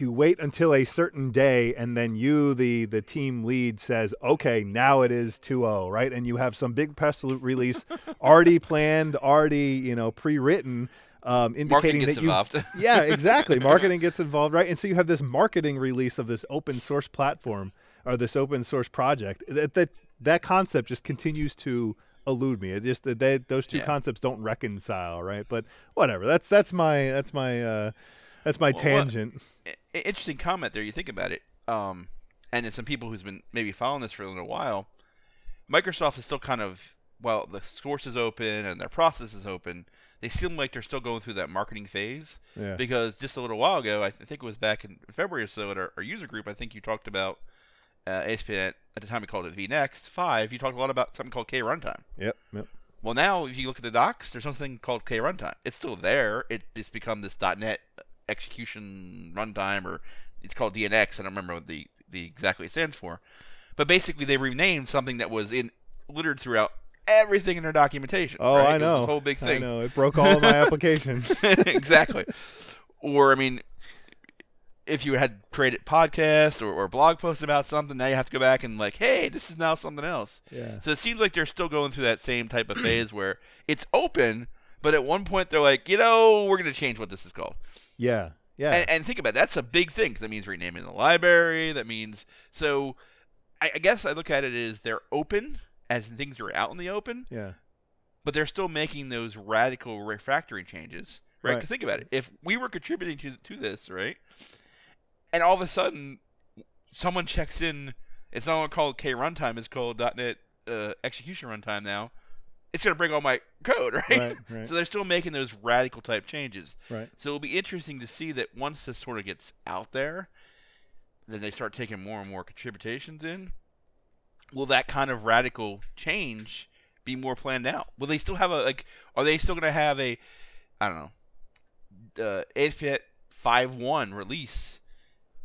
B: you wait until a certain day and then you the the team lead says okay now it is 2-0 right and you have some big press release already planned already you know pre-written um, indicating that you yeah exactly. Marketing gets involved right? And so you have this marketing release of this open source platform or this open source project that that, that concept just continues to elude me. It just that those two
C: Yeah.
B: concepts don't reconcile right? But whatever. That's that's my that's my uh that's my
C: Well,
B: tangent.
C: I- interesting comment there. You think about it, um, and as some people who's been maybe following this for a little while, Microsoft is still kind of well, the source is open and their process is open, they seem like they're still going through that marketing phase.
B: Yeah.
C: Because just a little while ago, I th- think it was back in February or so at our, our user group, I think you talked about uh, ASP.NET at the time we called it VNext five. You talked a lot about something called K runtime.
B: Yep. Yep.
C: Well, now if you look at the docs, there's something called K runtime. It's still there. It, it's become this .NET execution runtime, or it's called DNX. I don't remember what the the exactly it stands for. But basically, they renamed something that was in littered throughout everything in their documentation.
B: Oh,
C: right?
B: I know.
C: This whole big thing.
B: I know. It broke all of my applications.
C: exactly. Or I mean, if you had created podcasts or, or blog posts about something, now you have to go back and like, hey, this is now something else.
B: Yeah.
C: So it seems like they're still going through that same type of phase where it's open, but at one point they're like, you know, we're going to change what this is called.
B: Yeah. Yeah.
C: And, and think about it, that's a big thing 'cause that means renaming the library. That means so. I, I guess I look at it as they're open, as things are out in the open,
B: yeah.
C: but they're still making those radical refactoring changes. Right?
B: Right.
C: think about it. If we were contributing to to this, right, and all of a sudden someone checks in, it's not called K runtime. It's called .NET uh, execution runtime now. It's gonna break all my code, right?
B: Right, right.
C: So they're still making those radical type changes.
B: Right.
C: So it'll be interesting to see that once this sort of gets out there, then they start taking more and more contributions in. Will that kind of radical change be more planned out? Will they still have a like? Are they still going to have a, I don't know, uh, ASP.NET 5.1 release,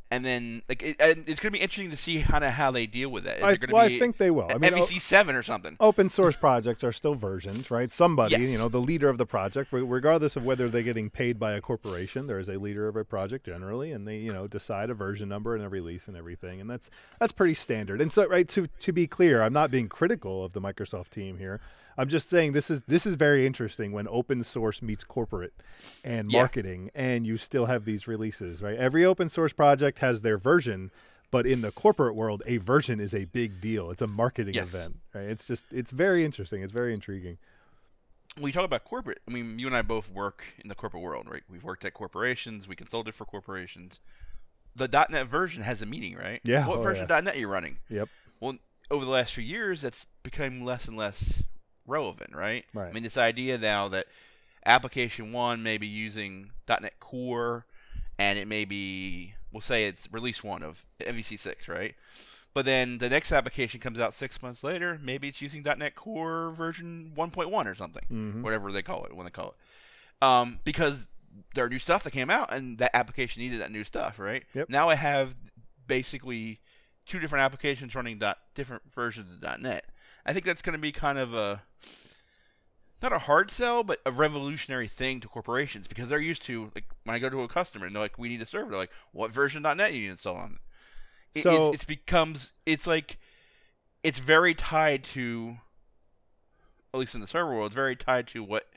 C: and then like it, and it's going to be interesting to see kind of how they deal with that. Is
B: I,
C: it going to
B: well,
C: be
B: I think they will. I mean,
C: MVC seven or something?
B: open source projects are still versions, right? Somebody,
C: Yes.
B: you know, the leader of the project, regardless of whether they're getting paid by a corporation, there is a leader of a project generally, and they, you know, decide a version number and a release and everything, and that's that's pretty standard. And so, right to to be clear, I'm not being critical of the Microsoft team here. I'm just saying this is this is very interesting when open source meets corporate and
C: Yeah.
B: marketing, and you still have these releases, right? Every open source project has their version. But in the corporate world, a version is a big deal. It's a marketing
C: Yes.
B: event, right? It's just it's very interesting. It's very intriguing.
C: we talk about corporate. I mean, you and I both work in the corporate world, right? We've worked at corporations. We consulted for corporations. The .NET version has a meaning, right?
B: Yeah,
C: What
B: oh,
C: version
B: yeah.
C: of .NET are you running?
B: Yep.
C: Well, over the last few years, that's become less and less relevant, right?
B: Right.
C: I mean, this idea now that application one may be using .NET Core, and it may be, we'll say it's release one of MVC six, right? But then the next application comes out six months later. Maybe it's using .NET Core version 1.1 or something,
B: Mhm.
C: whatever they call it when they call it, um, because there are new stuff that came out, and that application needed that new stuff, right?
B: Yep.
C: Now I have basically two different applications running dot, different versions of .NET. I think that's going to be kind of a not a hard sell, but a revolutionary thing to corporations because they're used to like when I go to a customer and they're like, "We need a server." They're like, "What version of .NET you need to install on?" It,
B: So-
C: it's, it's becomes it's like it's very tied to at least in the server world, it's very tied to what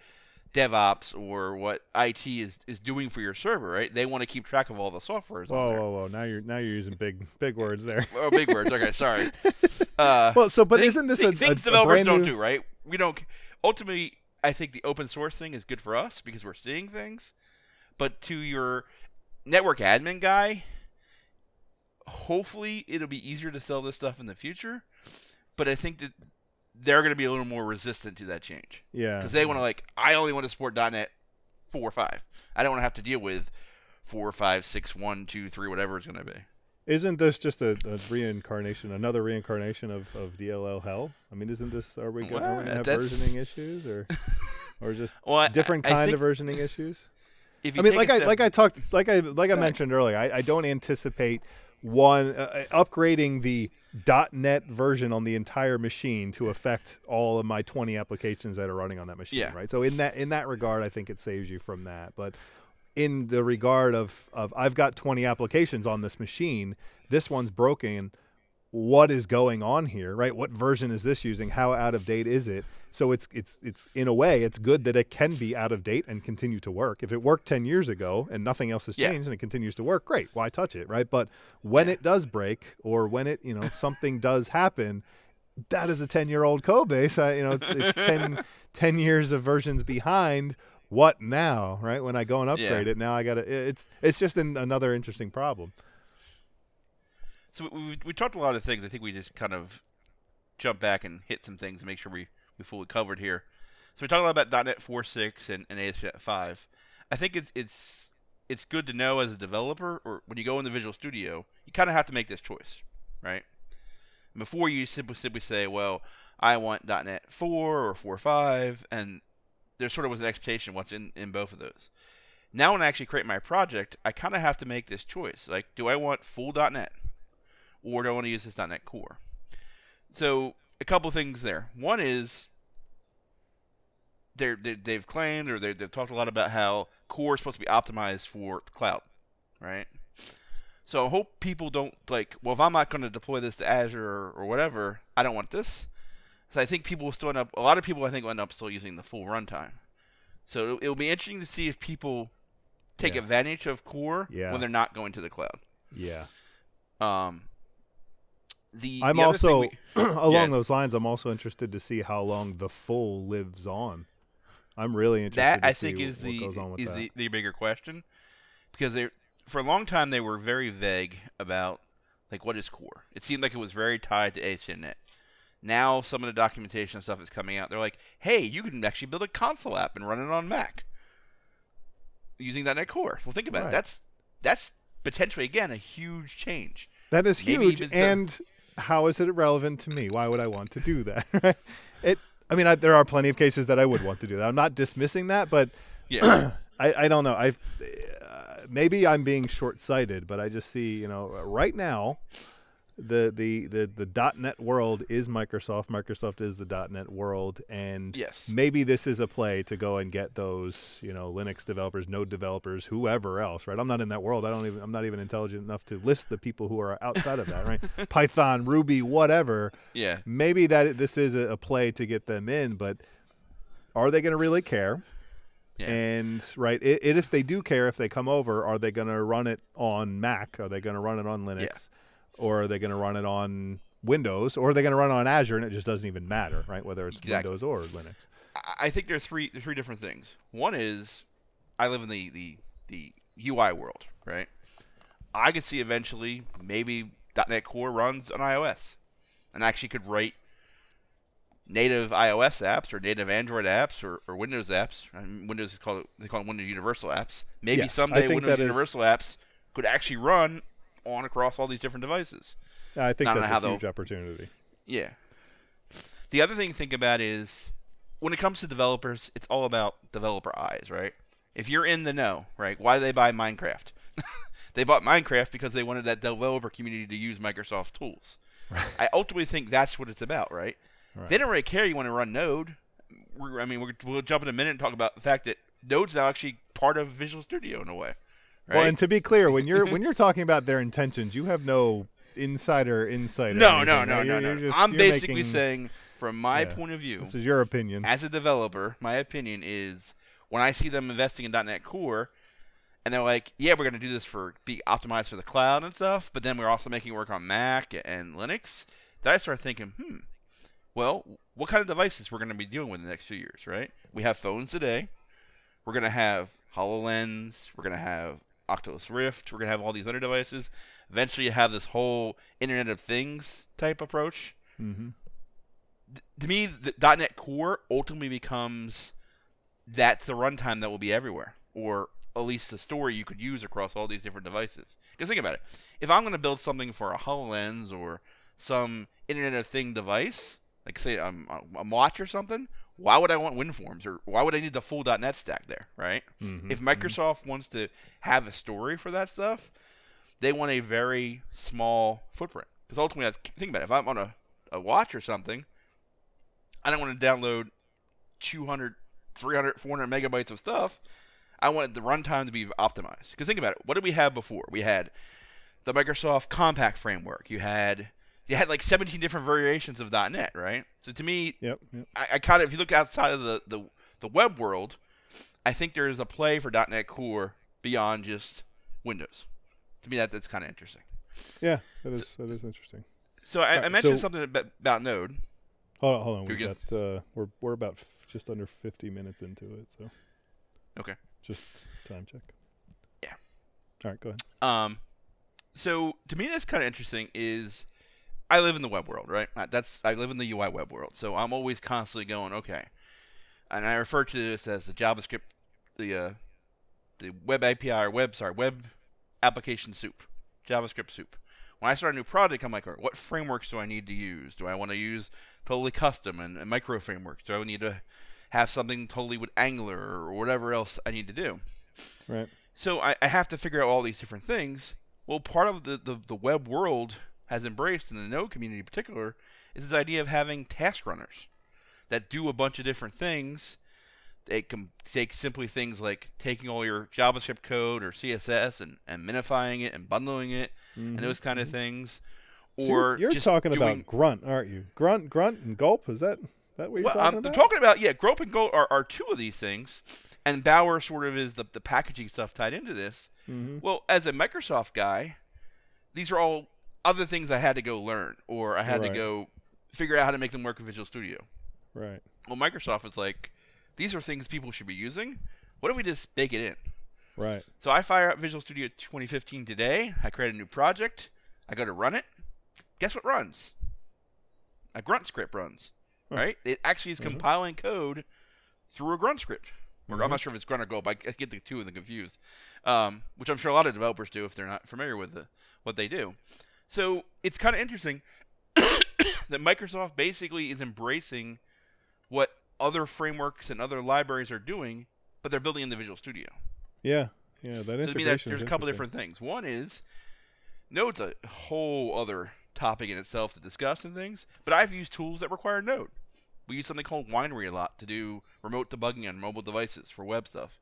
C: DevOps or what IT is, is doing for your server, right? They want to keep track of all the software.
B: Whoa, whoa, whoa! Now you're now you're using big big words there.
C: Oh, big words. Okay, sorry. Uh,
B: Well, so but isn't this a,
C: things
B: a, a
C: developers
B: brand
C: don't
B: new?
C: do right? We don't. Ultimately, I think the open source thing is good for us because we're seeing things. But to your network admin guy, hopefully it'll be easier to sell this stuff in the future. But I think that they're going to be a little more resistant to that change
B: Yeah,
C: because they want to like, I only want to support .NET four or five. I don't want to have to deal with four, five, six, one, two, three, whatever it's going to be.
B: Isn't this just a, a reincarnation, another reincarnation of, of DLL hell? I mean, isn't this are we going
C: Well,
B: to have
C: that's-
B: versioning issues or or just
C: Well,
B: different
C: I
B: kind of
C: think
B: versioning issues?
C: If you
B: I mean, like
C: a
B: I
C: step-
B: like I talked like I like I mentioned earlier, I, I don't anticipate one uh, uh, upgrading the .NET version on the entire machine to affect all of my 20 applications that are running on that machine,
C: Yeah.
B: right? So in that in that regard, I think it saves you from that. But in the regard of of I've got 20 applications on this machine, this one's broken. What is going on here, right? What version is this using? How out of date is it? So it's it's it's in a way it's good that it can be out of date and continue to work. If it worked 10 years ago and nothing else has
C: Yeah.
B: changed and it continues to work, great. Why touch it, right? But when
C: Yeah.
B: it does break or when it, you know, something does happen, that is a 10-year-old code base. I, you know, it's it's 10 10 years of versions behind. What now, right? When I go and upgrade
C: Yeah.
B: it, now I got to it's it's just an, another interesting problem.
C: So we, we talked a lot of things. I think we just kind of jump back and hit some things to make sure we we fully covered here. So we talked a lot about .NET 4.6 and, and ASP.NET 5. I think it's it's it's good to know as a developer, or when you go in the Visual Studio, you kind of have to make this choice, right? Before you simply simply say, well, I want .NET 4 or 4.5, and there sort of was an expectation what's in in both of those. Now, when I actually create my project, I kind of have to make this choice. Like, do I want full .NET? or do I want to use this .NET Core? So a couple things there. One is they're, they they've claimed or they they've talked a lot about how Core is supposed to be optimized for the cloud, right? So I hope people don't like. Well, if I'm not going to deploy this to Azure or, or whatever, I don't want this. So I think people will still end up. A lot of people I think will end up still using the full runtime. So it'll, it'll be interesting to see if people take
B: Yeah.
C: advantage of Core
B: Yeah.
C: when they're not going to the cloud.
B: Yeah.
C: Um, the
B: I'm
C: the
B: also
C: we-
B: along
C: Yeah.
B: those lines. I'm also interested to see how long the full lives on. I'm really interested.
C: that
B: to
C: I
B: see
C: think
B: what,
C: is the
B: goes on with
C: is
B: that.
C: the, the bigger question because they for a long time they were very vague about like what is core. It seemed like it was very tied to ASP.NET. Now some of the documentation and stuff is coming out. They're like, hey, you can actually build a console app and run it on Mac using .NET Core. Well, think about
B: Right.
C: it. That's that's potentially again a huge change.
B: That is
C: Maybe
B: huge. And how is it relevant to me? Why would I want to do that? I mean, I, there are plenty of cases that I would want to do that. I'm not dismissing that, but
C: Yeah,
B: I, I don't know. I uh, maybe I'm being short-sighted, but I just see, you know, right now, the the the the .NET world is Microsoft. Microsoft is the dot .NET world, and
C: Yes.
B: maybe this is a play to go and get those, you know, Linux developers, Node developers, whoever else, right? I'm not in that world. I don't even. I'm not even intelligent enough to list the people who are outside of that, right? Python, Ruby, whatever.
C: Yeah.
B: Maybe that this is a, a play to get them in, but are they going to really care?
C: Yeah.
B: And right, i i- if they do care, if they come over, are they going to run it on Mac? Are they going to run it on Linux, or are they going to run it on Windows, or are they going to run it on Azure? And it just doesn't even matter, right? Whether it's
C: Exactly.
B: Windows or Linux.
C: I- think there are three three different things. One is I live in the, the, the UI world, right? I could see eventually maybe .NET Core runs on iOS, and actually could write native iOS apps or native Android apps or, or Windows apps. I mean, Windows is called they call them Windows Universal apps. Maybe
B: Yes,
C: someday Windows
B: that is-
C: Universal apps could actually run on across all these different devices.
B: I think
C: Not
B: that's a
C: they'll-
B: huge opportunity.
C: Yeah. The other thing to think about is when it comes to developers, it's all about developer eyes, right? If you're in the know, right? Why do they buy Minecraft? they bought Minecraft because they wanted that developer community to use Microsoft tools. I ultimately think that's what it's about, right?
B: Right.
C: They don't really care you want to run Node. We're, I mean, we're, we'll jump in a minute and talk about the fact that Node's now actually part of Visual Studio in a way. Right?
B: Well, and to be clear, when you're when you're talking about their intentions, you have no insider insight.
C: no, no, no,
B: right?
C: no, no.
B: just-
C: I'm basically
B: making-
C: saying, from my
B: Yeah.
C: point of view,
B: this is your opinion.
C: as a developer, my opinion is when I see them investing in .NET Core, and they're like, "Yeah, we're going to do this for be optimized for the cloud and stuff," but then we're also making it work on Mac and Linux. Then I start thinking, hmm, well, what kind of devices we're going to be dealing with in the next few years, right? We have phones today. We're going to have Hololens. We're going to have Oculus Rift. We're going to have all these other devices. Eventually, you have this whole Internet of Things type approach
B: hmm
C: to me, the .NET Core ultimately becomes that's the runtime that will be everywhere, or at least the story you could use across all these different devices. Because think about it: if I'm going to build something for a Hololens or some Internet of Thing device, like say um, a, a watch or something, why would I want WinForms or why would I need the full .NET stack there, right?
B: Mhm,
C: If Microsoft wants to have a story for that stuff, they want a very small footprint. Because ultimately, that's, think about it. If I'm on a, a watch or something, I don't want to download 200, 300, 400 megabytes of stuff. I want the runtime to be optimized. Because think about it. What did we have before? We had the Microsoft Compact framework. You had you had like 17 different variations of .NET, right? So to me,
B: Yep. yep.
C: I, I kind of if you look outside of the, the the web world, I think there is a play for .NET Core beyond just Windows. To me, that that's kind of interesting.
B: Yeah, that is that is interesting.
C: So I, I mentioned
B: so-
C: something about, about Node.
B: Hold on, hold on. We got uh, we're we're about f- just under 50 minutes into it, so
C: Okay.
B: just time check.
C: Yeah.
B: All right, go ahead.
C: Um, so to me, that's kind of interesting. Is I live in the web world, right? That's I live in the UI web world, so I'm always constantly going, okay. And I refer to this as the JavaScript, the uh, the web API or web sorry web application soup, JavaScript soup. When I start a new project, I'm like, all right, what frameworks do I need to use? Do I want to use totally custom and, and micro frameworks? Do I need to have something totally with Angular or whatever else I need to do?
B: Right.
C: So I, I have to figure out all these different things. Well, part of the, the, the web world has embraced, in the Node community in particular, is this idea of having task runners that do a bunch of different things. They can take simply things like taking all your JavaScript code or CSS and, and minifying it and bundling it and those kind of things.
B: So
C: Or
B: you're, you're talking
C: doing,
B: about grunt, aren't you? Grunt, grunt, and gulp. Is that that what you're
C: well,
B: talking
C: I'm
B: about?
C: talking about yeah, Grunt and Gulp are, are two of these things, and Bower sort of is the the packaging stuff tied into this.
B: Mhm.
C: Well, as a Microsoft guy, these are all other things I had to go learn, or I had to go figure out how to make them work with Visual Studio.
B: Right.
C: Well, Microsoft was like, these are things people should be using. What if we just bake it in?
B: Right.
C: So I fire up Visual Studio 2015 today. I create a new project. I go to run it. Guess what runs? A grunt script runs. Right? It actually is
B: Mhm.
C: compiling code through a grunt script.
B: Mhm.
C: I'm not sure if it's grunt or go, but I get the two of them confused. Um, which I'm sure a lot of developers do if they're not familiar with the, what they do. So it's kind of interesting that Microsoft basically is embracing what other frameworks and other libraries are doing, but they're building in the Visual Studio.
B: Yeah. Yeah, that
C: So to me, that, there's a couple different things. One is Node's a whole other topic in itself to discuss and things, but I've used tools that require Node. We use something called Weinre a lot to do remote debugging on mobile devices for web stuff.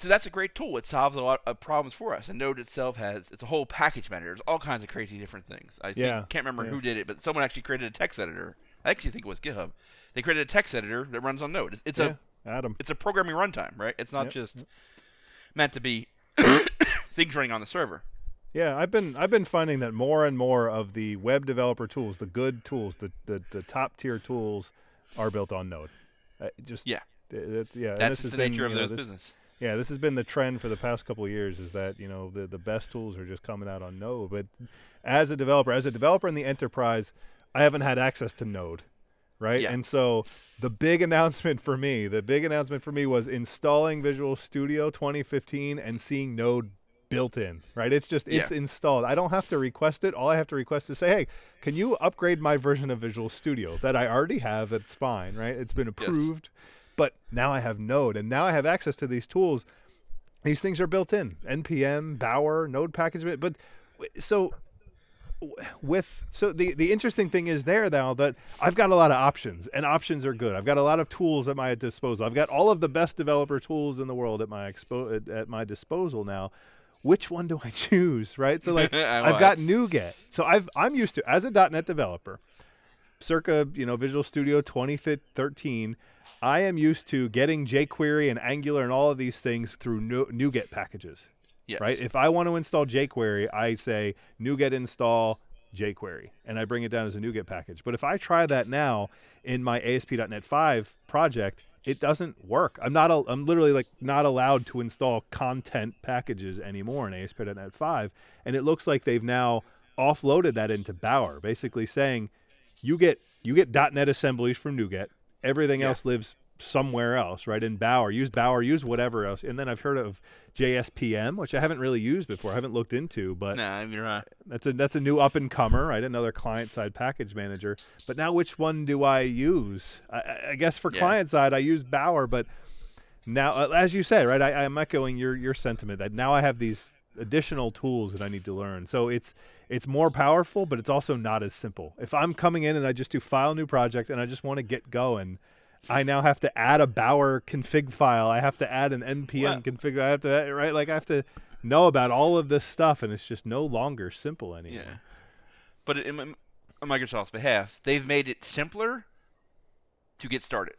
C: So that's a great tool. It solves a lot of problems for us. And Node itself has it's a whole package manager. There's all kinds of crazy different things. I think,
B: Yeah,
C: can't remember
B: yeah.
C: who did it, but someone actually created a text editor. I actually think it was GitHub. They created a text editor that runs on Node. It's, it's
B: yeah,
C: a
B: Atom.
C: it's a programming runtime, right? It's not
B: Yep,
C: just meant to be things running on the server.
B: Yeah, I've been I've been finding that more and more of the web developer tools, the good tools, the the, the top tier tools, are built on Node. Uh, just
C: Yeah.
B: th- that's, yeah. and
C: That's
B: this
C: just
B: has
C: the
B: been,
C: nature of
B: you know,
C: those
B: this-
C: business.
B: Yeah, this has been the trend for the past couple of years. Is that you know the the best tools are just coming out on Node. But as a developer, as a developer in the enterprise, I haven't had access to Node, right?
C: Yeah.
B: And so the big announcement for me, the big announcement for me was installing Visual Studio 2015 and seeing Node built in. Right? It's just it's
C: Yeah.
B: installed. I don't have to request it. All I have to request is say, hey, can you upgrade my version of Visual Studio that I already have? That's fine, right? It's been approved. But now I have Node, and now I have access to these tools. These things are built in npm, Bower, Node package. But so with so the the interesting thing is there now that I've got a lot of options, and options are good. I've got a lot of tools at my disposal. I've got all of the best developer tools in the world at my expo- at, at my disposal now. Which one do I choose? Right. So like I've got NuGet. So I've I'm used to as a .NET developer circa you know Visual Studio 2013, I am used to getting jQuery and Angular and all of these things through Nu- NuGet packages.
C: Yes.
B: Right? If I want to install jQuery, I say NuGet install jQuery and I bring it down as a NuGet package. But if I try that now in my ASP.NET 5 project, it doesn't work. I'm not I'm literally like not allowed to install content packages anymore in ASP.NET 5 and it looks like they've now offloaded that into Bower, basically saying you get you get .NET assemblies from NuGet. Everything
C: Yeah.
B: else lives somewhere else, right? In Bower, use Bower, use whatever else. And then I've heard of JSPM, which I haven't really used before. I haven't looked into, but
C: Nah, you're right.
B: that's a that's a new up and comer, right? Another client side package manager. But now, which one do I use? I- I, guess for
C: Yeah.
B: client side, I use Bower, but now, uh, as you said, right? I, I'm echoing your your sentiment that now I have these additional tools that I need to learn. So it's it's more powerful, but it's also not as simple. If I'm coming in and I just do file new project and I just want to get going. I now have to add a Bower config file. I have to add an npm
C: Well-
B: config. I have to right like I have to know about all of this stuff, and it's just no longer simple anymore.
C: Yeah. But in, in, on Microsoft's behalf, they've made it simpler to get started,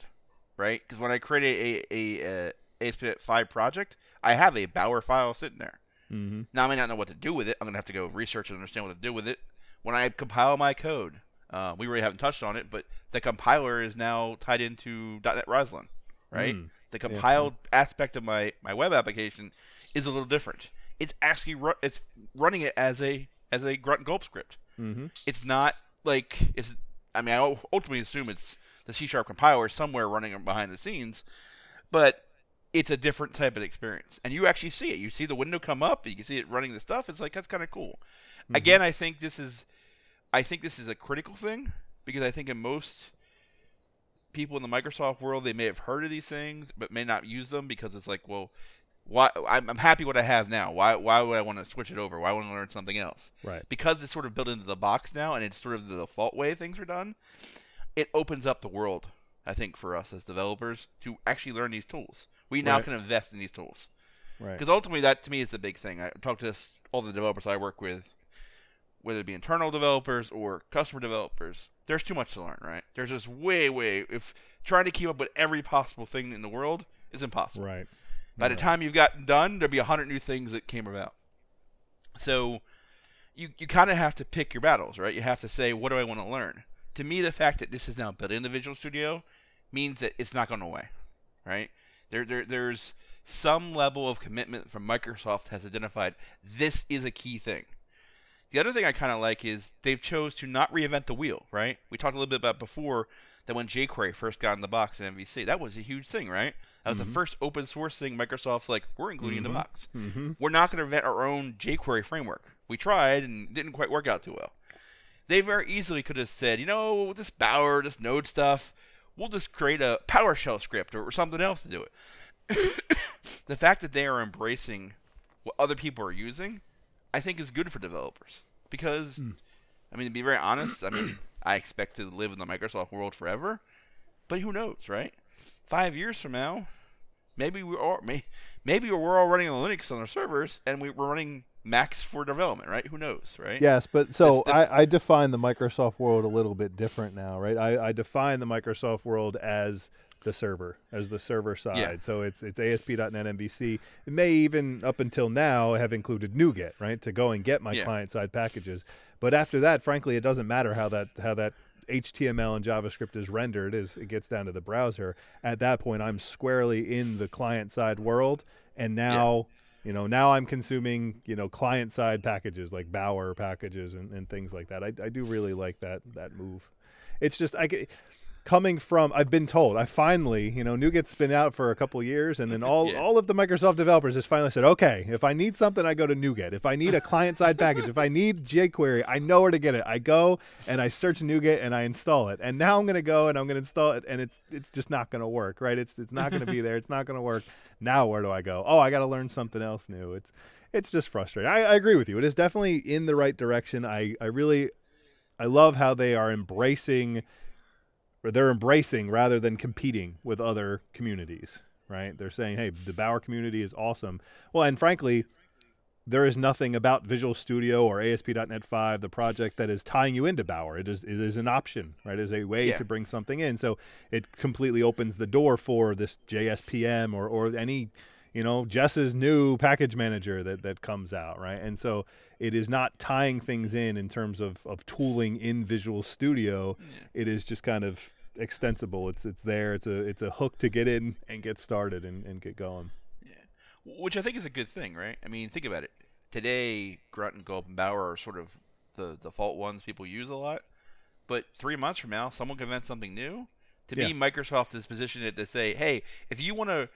C: right? Because when I create a, a, a uh, ASP.NET 5 project, I have a Bower file sitting there.
B: Mm-hmm.
C: Now I may not know what to do with it. I'm gonna have to go research and understand what to do with it. When I compile my code, uh, we really haven't touched on it, but the compiler is now tied into .NET Roslyn, right?
B: Mm.
C: The compiled aspect of my, my web application is a little different. It's actually ru- it's running it as a as a grunt and gulp script.
B: Mm-hmm.
C: It's not like it's. I mean, I ultimately assume it's the C sharp compiler somewhere running behind the scenes, but it's a different type of experience, and you actually see it. You see the window come up, you can see it running the stuff. It's like that's kind of cool. Mm-hmm. Again, I think this is, I think this is a critical thing because I think in most people in the Microsoft world, they may have heard of these things but may not use them because it's like, well, why? I'm, I'm happy what I have now. Why? Why would I want to switch it over? Why would I want to learn something else?
B: Right.
C: because it's sort of built into the box now and it's sort of the default way things are done, it opens up the world, I think, for us as developers to actually learn these tools. We now
B: Right.
C: can invest in these tools.
B: Right.
C: Because ultimately, that to me is the big thing. I talk to this, all the developers I work with, whether it be internal developers or customer developers. There's too much to learn, right? There's just way, way. If trying to keep up with every possible thing in the world is impossible.
B: Right.
C: By the time you've gotten done, there'll be a hundred new things that came about. So you you kind of have to pick your battles, right? You have to say, what do I want to learn? To me, the fact that this is now built in the Visual Studio means that it's not going away, right? There, there there's some level of commitment from Microsoft has identified this is a key thing. The other thing I kind of like is they've chose to not reinvent the wheel, right? We talked a little bit about before that when jQuery first got in the box in MVC, that was a huge thing, right? That was the first open source thing Microsoft's like, we're including in the box.
B: Mm-hmm.
C: We're not going to invent our own jQuery framework. We tried and it didn't quite work out too well. They very easily could have said, you know, this Bower, this Node stuff, we'll just create a PowerShell script or something else to do it. the fact that they are embracing what other people are using, I think is good for developers because, hmm. I mean, to be very honest, I mean, I expect to live in the Microsoft world forever, but who knows, right? Five years from now, maybe we are may, maybe we're all running on Linux on our servers and we, we're running Macs for development, right? Who knows, right?
B: Yes, but so
C: That's-
B: I, I define the Microsoft world a little bit different now, right? I, I define the Microsoft world as the server, as the server side.
C: Yeah.
B: So it's it's ASP.NET MVC. It may even up until now have included NuGet, right, to go and get my
C: Yeah.
B: client side packages. But after that, frankly, it doesn't matter how that how that HTML and JavaScript is rendered as it gets down to the browser. At that point, I'm squarely in the client side world, and now. You know, now I'm consuming, you know, client side packages like Bower packages and, and things like that. I, I do really like that that move. It's just I coming from I've been told I finally, you know, NuGet's been out for a couple years and then all
C: Yeah.
B: all of the Microsoft developers has finally said, "Okay, if I need something, I go to NuGet. If I need a client side package, if I need jQuery, I know where to get it. I go and I search NuGet and I install it. And now I'm going to go and I'm going to install it and it's it's just not going to work, right? It's it's not going to be there. It's not going to work. Now where do I go? Oh, I got to learn something else new. It's it's just frustrating. I, I agree with you. It is definitely in the right direction. I I really I love how they are embracing they're embracing rather than competing with other communities, right? They're saying, "Hey, the Bower community is awesome." Well, and frankly, there is nothing about Visual Studio or ASP.NET 5, the project that is tying you into Bower. It is it is an option, right? It is a way
C: Yeah.
B: to bring something in. So it completely opens the door for this JSPM or or any you know Jess's new package manager that that comes out, right? And so it is not tying things in in terms of of tooling in Visual Studio. It is just kind of extensible. It's it's there. It's a it's a hook to get in and get started and, and get going.
C: Yeah, which I think is a good thing, right? I mean, think about it. Today, Grunt and Gulp and Bower are sort of the default ones people use a lot. But three months from now, someone can invent something new. To me, Microsoft is positioned it to say, hey, if you want to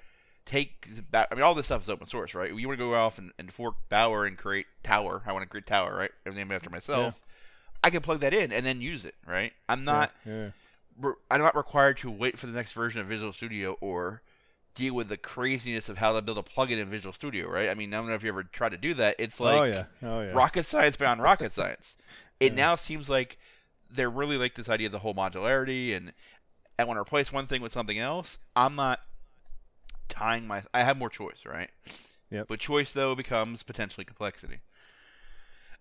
C: take, ba- I mean, all this stuff is open source, right? You want to go off and, and fork Bower and create Tower. I want to create Tower, right? Named after myself. I can plug that in and then use it, right? I'm not
B: Yeah.
C: re- I'm not required to wait for the next version of Visual Studio or deal with the craziness of how to build a plugin in Visual Studio, right? I mean, I don't know if you ever tried to do that. It's oh, like
B: oh yeah. Oh yeah.
C: rocket science beyond rocket science. It now seems like they're really like this idea of the whole modularity and I want to replace one thing with something else. I'm not tying my. I have more choice, right?
B: Yeah.
C: But choice though becomes potentially complexity.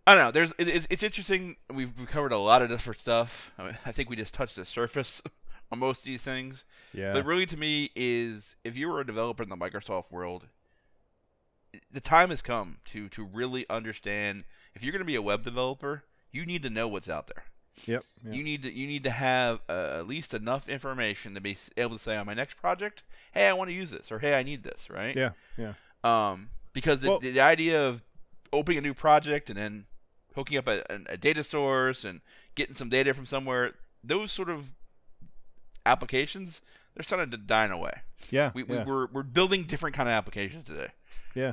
C: I don't know. There's it, it's, it's interesting. We've, we've covered a lot of different stuff. I, mean, I think we just touched the surface on most of these things.
B: Yeah.
C: But really, to me, is if you were a developer in the Microsoft world, the time has come to to really understand. If you're going to be a web developer, you need to know what's out there.
B: Yep. yep.
C: You need to you need to have uh, at least enough information to be able to say on my next project, hey, I want to use this, or hey, I need this, right?
B: yeah. Yeah.
C: Um, because the,
B: Well-
C: the idea of opening a new project and then hooking up a, a, data source and getting some data from somewhere, those sort of applications, they're starting to die away.
B: Yeah.
C: We,
B: yeah.
C: we we're we're building different kind of applications today.
B: yeah.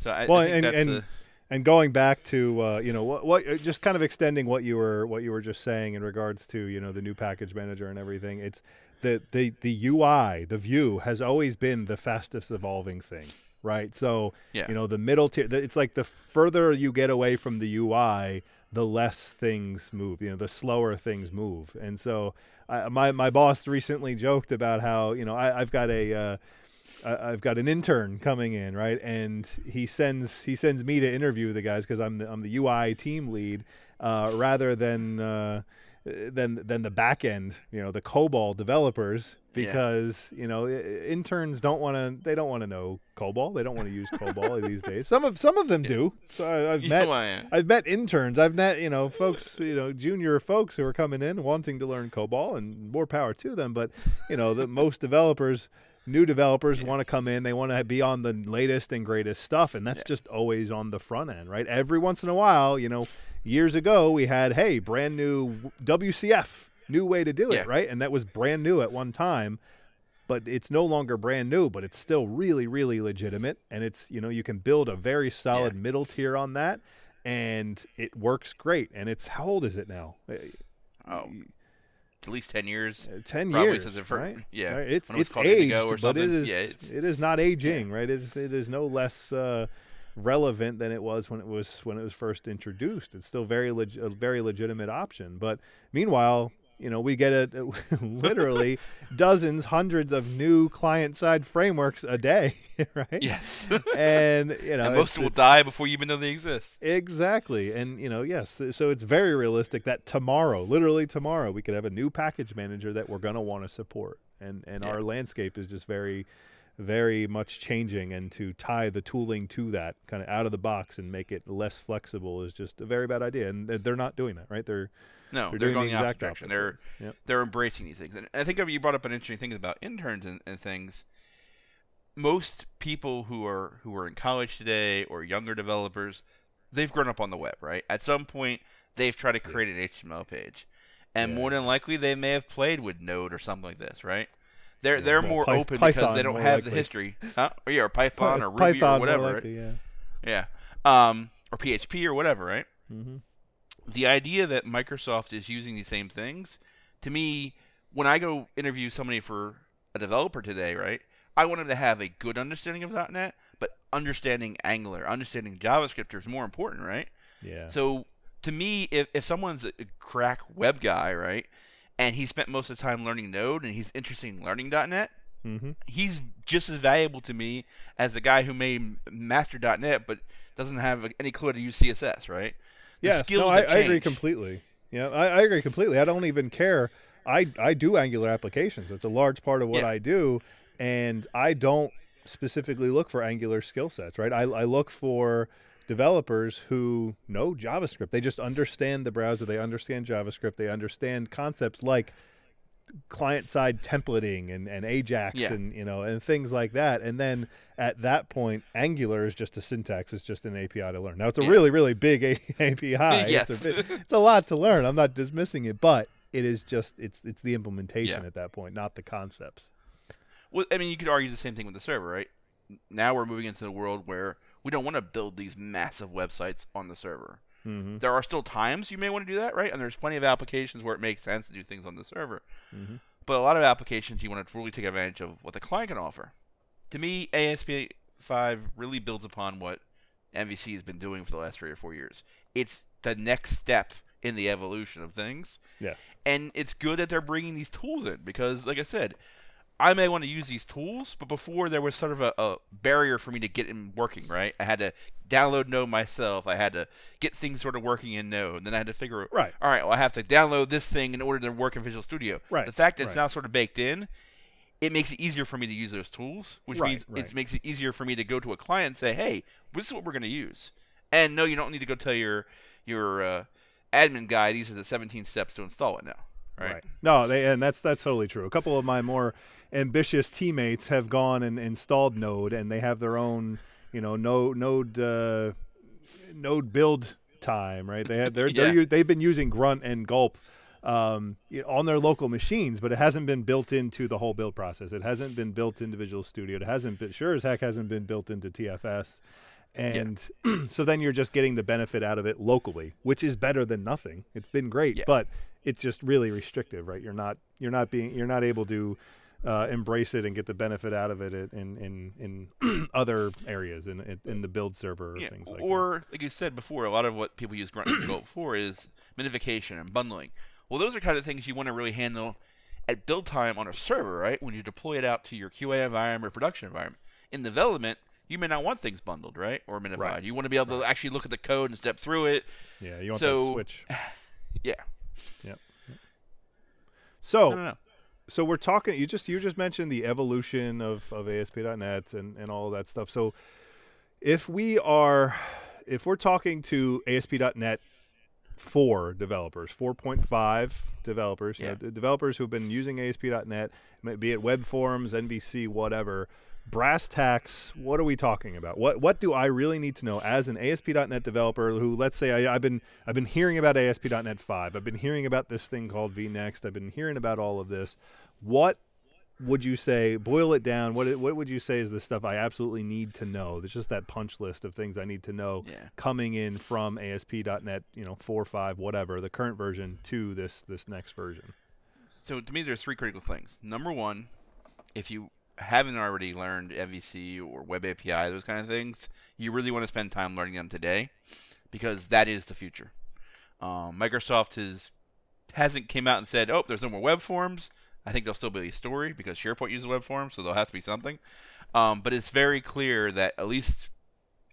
C: So I,
B: Well,
C: I think
B: and
C: that's
B: and and going back to uh, you know what what uh, just kind of extending what you were what you were just saying in regards to you know the new package manager and everything. It's the the the UI, the view has always been the fastest evolving thing, right? So
C: Yeah.
B: you know the middle tier. It's like the further you get away from the UI, the less things move. You know, the slower things move. And so I, my my boss recently joked about how you know I, I've got a uh, I've got an intern coming in, right? And he sends he sends me to interview the guys because I'm the I'm the UI team lead, uh, rather than uh, than than the back end, you know, the COBOL developers,
C: Yeah.
B: because you know interns don't want to they don't want to know COBOL, they don't want to use COBOL these days. Some of some of them do. So I, I've
C: You
B: met
C: know I am.
B: I've met interns. I've met you know folks, you know, junior folks who are coming in wanting to learn COBOL, and more power to them. But you know, the most developers, new developers, want to come in. They want to be on the latest and greatest stuff, and that's just always on the front end, right? Every once in a while, you know, years ago we had hey, brand new WCF, new way to do it,
C: Yeah.
B: right? And that was brand new at one time but it's no longer brand new, but it's still really, really legitimate. And it's, you know, you can build a very solid
C: Yeah.
B: middle tier on that and it works great. And it's, how old is it now?
C: Oh, at least ten years.
B: Uh, Ten years,
C: since it fir-
B: right?
C: yeah,
B: Right, It's
C: it
B: it's aged,
C: or
B: but it
C: something. Yeah, it's-
B: it is not aging, right? It is it is no less uh, relevant than it was when it was when it was first introduced. It's still very leg- a very legitimate option. But meanwhile, you know, we get a, literally dozens, hundreds of new client-side frameworks a day, right?
C: Yes,
B: And you know,
C: and
B: it's-
C: most will
B: it's-
C: die before you even know they exist.
B: Exactly. And, you know, yes, so it's very realistic that tomorrow, literally tomorrow, we could have a new package manager that we're going to want to support. And and
C: Yeah.
B: our landscape is just very very much changing and to tie the tooling to that kind of out of the box and make it less flexible is just a very bad idea and they're not doing that, right? They're
C: No,
B: They're
C: they're, going
B: the exact
C: direction.
B: opposite.
C: They're
B: Yep.
C: they're embracing these things, and I think you brought up an interesting thing about interns and, and things. Most people who are who are in college today or younger developers, they've grown up on the web, right? At some point, they've tried to create an HTML page, and
B: Yeah.
C: more than likely, they may have played with Node or something like this, right? They're they're more
B: Py-
C: open because they don't have the history, huh? Or yeah, or Python or Ruby
B: Python
C: or whatever, right?
B: yeah.
C: yeah, um, or PHP or whatever, right?
B: hmm
C: the idea that Microsoft is using these same things, to me, when I go interview somebody for a developer today, right, I want them to have a good understanding of .NET, but understanding Angular, understanding JavaScript is more important, right?
B: Yeah.
C: So to me, if, if someone's a crack web guy, right, and he spent most of the time learning Node and he's interested in learning .NET,
B: hmm
C: he's just as valuable to me as the guy who made master .NET but doesn't have any clue how to use CSS, right? The
B: Yes, no, I, I agree completely. Yeah, I, I agree completely. I don't even care. I I do Angular applications. It's a large part of what
C: Yeah.
B: I do, and I don't specifically look for Angular skill sets. Right? I I look for developers who know JavaScript. They just understand the browser. They understand JavaScript. They understand concepts like client side templating and, and Ajax
C: Yeah.
B: and you know and things like that. And then at that point, Angular is just a syntax. It's just an API to learn. Now it's a
C: Yeah.
B: really really big a- API.
C: Yes.
B: It's a, bit, it's a lot to learn. I'm not dismissing it, but it is just it's it's the implementation
C: Yeah.
B: at that point, not the concepts.
C: Well, I mean, you could argue the same thing with the server, right? Now we're moving into the world where we don't want to build these massive websites on the server.
B: Mm-hmm.
C: There are still times you may want to do that, right? And there's plenty of applications where it makes sense to do things on the server.
B: Mhm.
C: But a lot of applications you want to really take advantage of what the client can offer. To me, ASP5 really builds upon what MVC has been doing for the last three or four years. It's the next step in the evolution of things
B: Yes.
C: and it's good that they're bringing these tools in because like i said i may want to use these tools but before there was sort of a, a barrier for me to get them working right i had to download node myself i had to get things sort of working in node and then i had to figure out,
B: Right.
C: all right well i have to download this thing in order to work in visual studio
B: Right,
C: the fact that it's now sort of baked in it makes it easier for me to use those tools which
B: Right,
C: means
B: right.
C: it makes it easier for me to go to a client and say hey this is what we're going to use and no you don't need to go tell your your uh, admin guy these are the 17 steps to install it now right.
B: No, they and that's that's totally true. A couple of my more ambitious teammates have gone and installed Node, and they have their own, you know, Node Node uh, Node build time. Right? They had they're,
C: yeah.
B: they're, they've been using Grunt and Gulp. Um, you know, on their local machines, but it hasn't been built into the whole build process. It hasn't been built into Visual Studio. It hasn't been sure as heck hasn't been built into TFS. And so then you're just getting the benefit out of it locally, which is better than nothing. It's been great,
C: Yeah.
B: but it's just really restrictive, right? You're not you're not being you're not able to uh, embrace it and get the benefit out of it in in in other areas in in, the build server or
C: Yeah,
B: things like that.
C: or like you said before, a lot of what people use Grunt and for is minification and bundling. Well, those are kind of things you want to really handle at build time on a server, right? When you deploy it out to your QA environment or production environment. In development, you may not want things bundled, right, or minified.
B: Right.
C: You want to be able to actually look at the code and step through it.
B: Yeah, you want
C: so-
B: that switch.
C: Yeah, Yeah.
B: So
C: I don't know.
B: So we're talking you just you just mentioned the evolution of, of ASP.NET and, and all that stuff. So if we are if we're talking to ASP.NET 4 developers, 4.5 developers, you know, developers who've been using ASP.NET, be it web forms, MVC, whatever, brass tacks, what are we talking about? What what do I really need to know as an ASP.NET developer who let's say I, I've been I've been hearing about ASP.NET 5. I've been hearing about this thing called VNext. I've been hearing about all of this. What would you say boil it down what what would you say is the stuff I absolutely need to know? There's just that punch list of things I need to know
C: Yeah.
B: coming in from ASP.NET, you know, 4 5 whatever, the current version to this this next version.
C: So to me, there's three critical things. Number one, if you haven't already learned MVC or Web API, those kind of things, you really want to spend time learning them today, because that is the future. Um, Microsoft has hasn't came out and said, "Oh, there's no more web forms." I think there'll still be a story because SharePoint uses web forms, so there'll have to be something. Um, but it's very clear that at least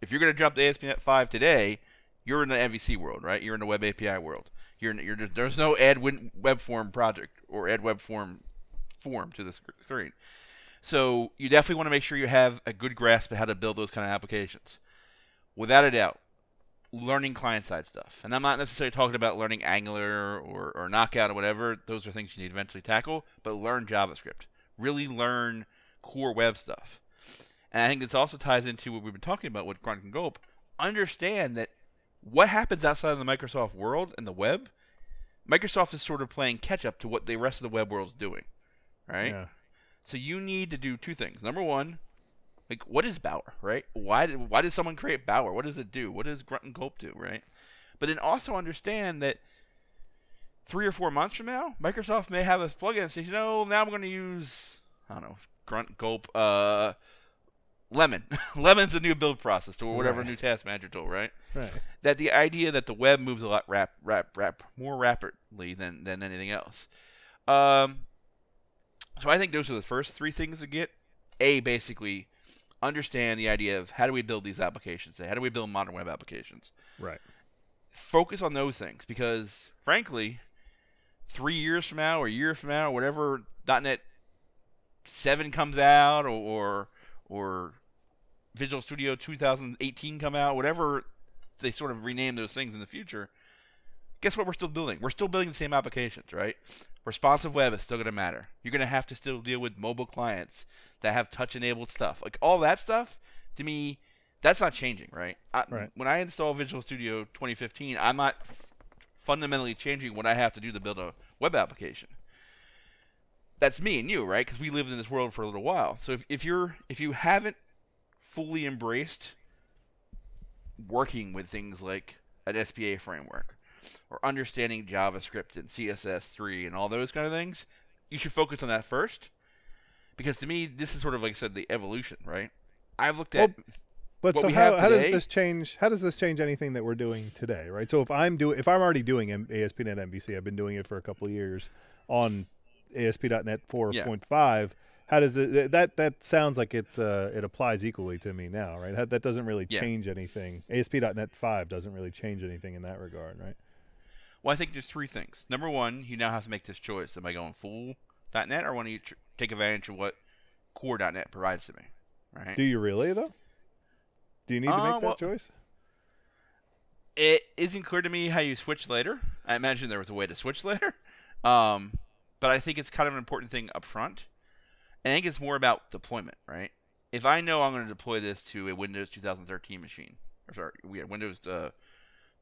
C: if you're going to jump to ASP.NET 5 today, you're in the MVC world, right? You're in the Web API world. You're, you're there's no add web form project or add web form form to the screen. So you definitely want to make sure you have a good grasp of how to build those kind of applications. Without a doubt, learning client side stuff. And I'm not necessarily talking about learning Angular or, or Knockout or whatever. Those are things you need to eventually tackle. But learn JavaScript. Really learn core web stuff. And I think this also ties into what we've been talking about with Grunt and Gulp. Understand that what happens outside of the Microsoft world and the web, Microsoft is sort of playing catch up to what the rest of the web world's doing. Right?
B: Yeah.
C: So you need to do two things. Number one, like what is Bower, right? Why did why did someone create Bower? What does it do? What does Grunt and Gulp do, right? But then also understand that three or four months from now, Microsoft may have a plugin that says, you know, now I'm going to use I don't know, Grunt Gulp, uh, Lemon. Lemon's a new build process or whatever
B: Right.
C: new task manager tool, right?
B: Right.
C: That the idea that the web moves a lot rap, rap, rap more rapidly than than anything else. Um, so I think those are the first three things to get. A basically understand the idea of how do we build these applications? Say how do we build modern web applications?
B: Right.
C: Focus on those things because, frankly, three years from now or a year from now, whatever .NET seven comes out, or or, or Visual Studio 2018 come out, whatever they sort of rename those things in the future. Guess what? We're still building. We're still building the same applications, right? Responsive web is still going to matter. You're going to have to still deal with mobile clients that have touch-enabled stuff, like all that stuff. To me, that's not changing, right? I,
B: Right.
C: When I install Visual Studio 2015, I'm not fundamentally changing what I have to do to build a web application. That's me and you, right? Because we lived in this world for a little while. So if, if you're if you haven't fully embraced working with things like an SPA framework or understanding JavaScript and CSS3 and all those kind of things, you should focus on that first. Because to me, this is sort of like I said, the evolution, right? I've looked at
B: But
C: What
B: so how, how does this change? How does this change anything that we're doing today? Right. So if I'm doing, if I'm already doing ASP.NET MVC, I've been doing it for a couple of years on ASP.NET 4.5. How does it? That that sounds like it. Uh, it applies equally to me now, right? That, that doesn't really
C: Yeah.
B: change anything. ASP.NET 5 doesn't really change anything in that regard, right?
C: Well, I think there's three things. Number one, you now have to make this choice: Am I going full .NET or want to tr- take advantage of what core .NET provides to me? Right.
B: Do you really though? Do you need to
C: Uh,
B: make that
C: well-
B: choice?
C: it isn't clear to me how you switch later. I imagine there was a way to switch later, um, but I think it's kind of an important thing up front. And I think it's more about deployment, right? If I know I'm going to deploy this to a Windows 2013 machine, or sorry, we had Windows uh,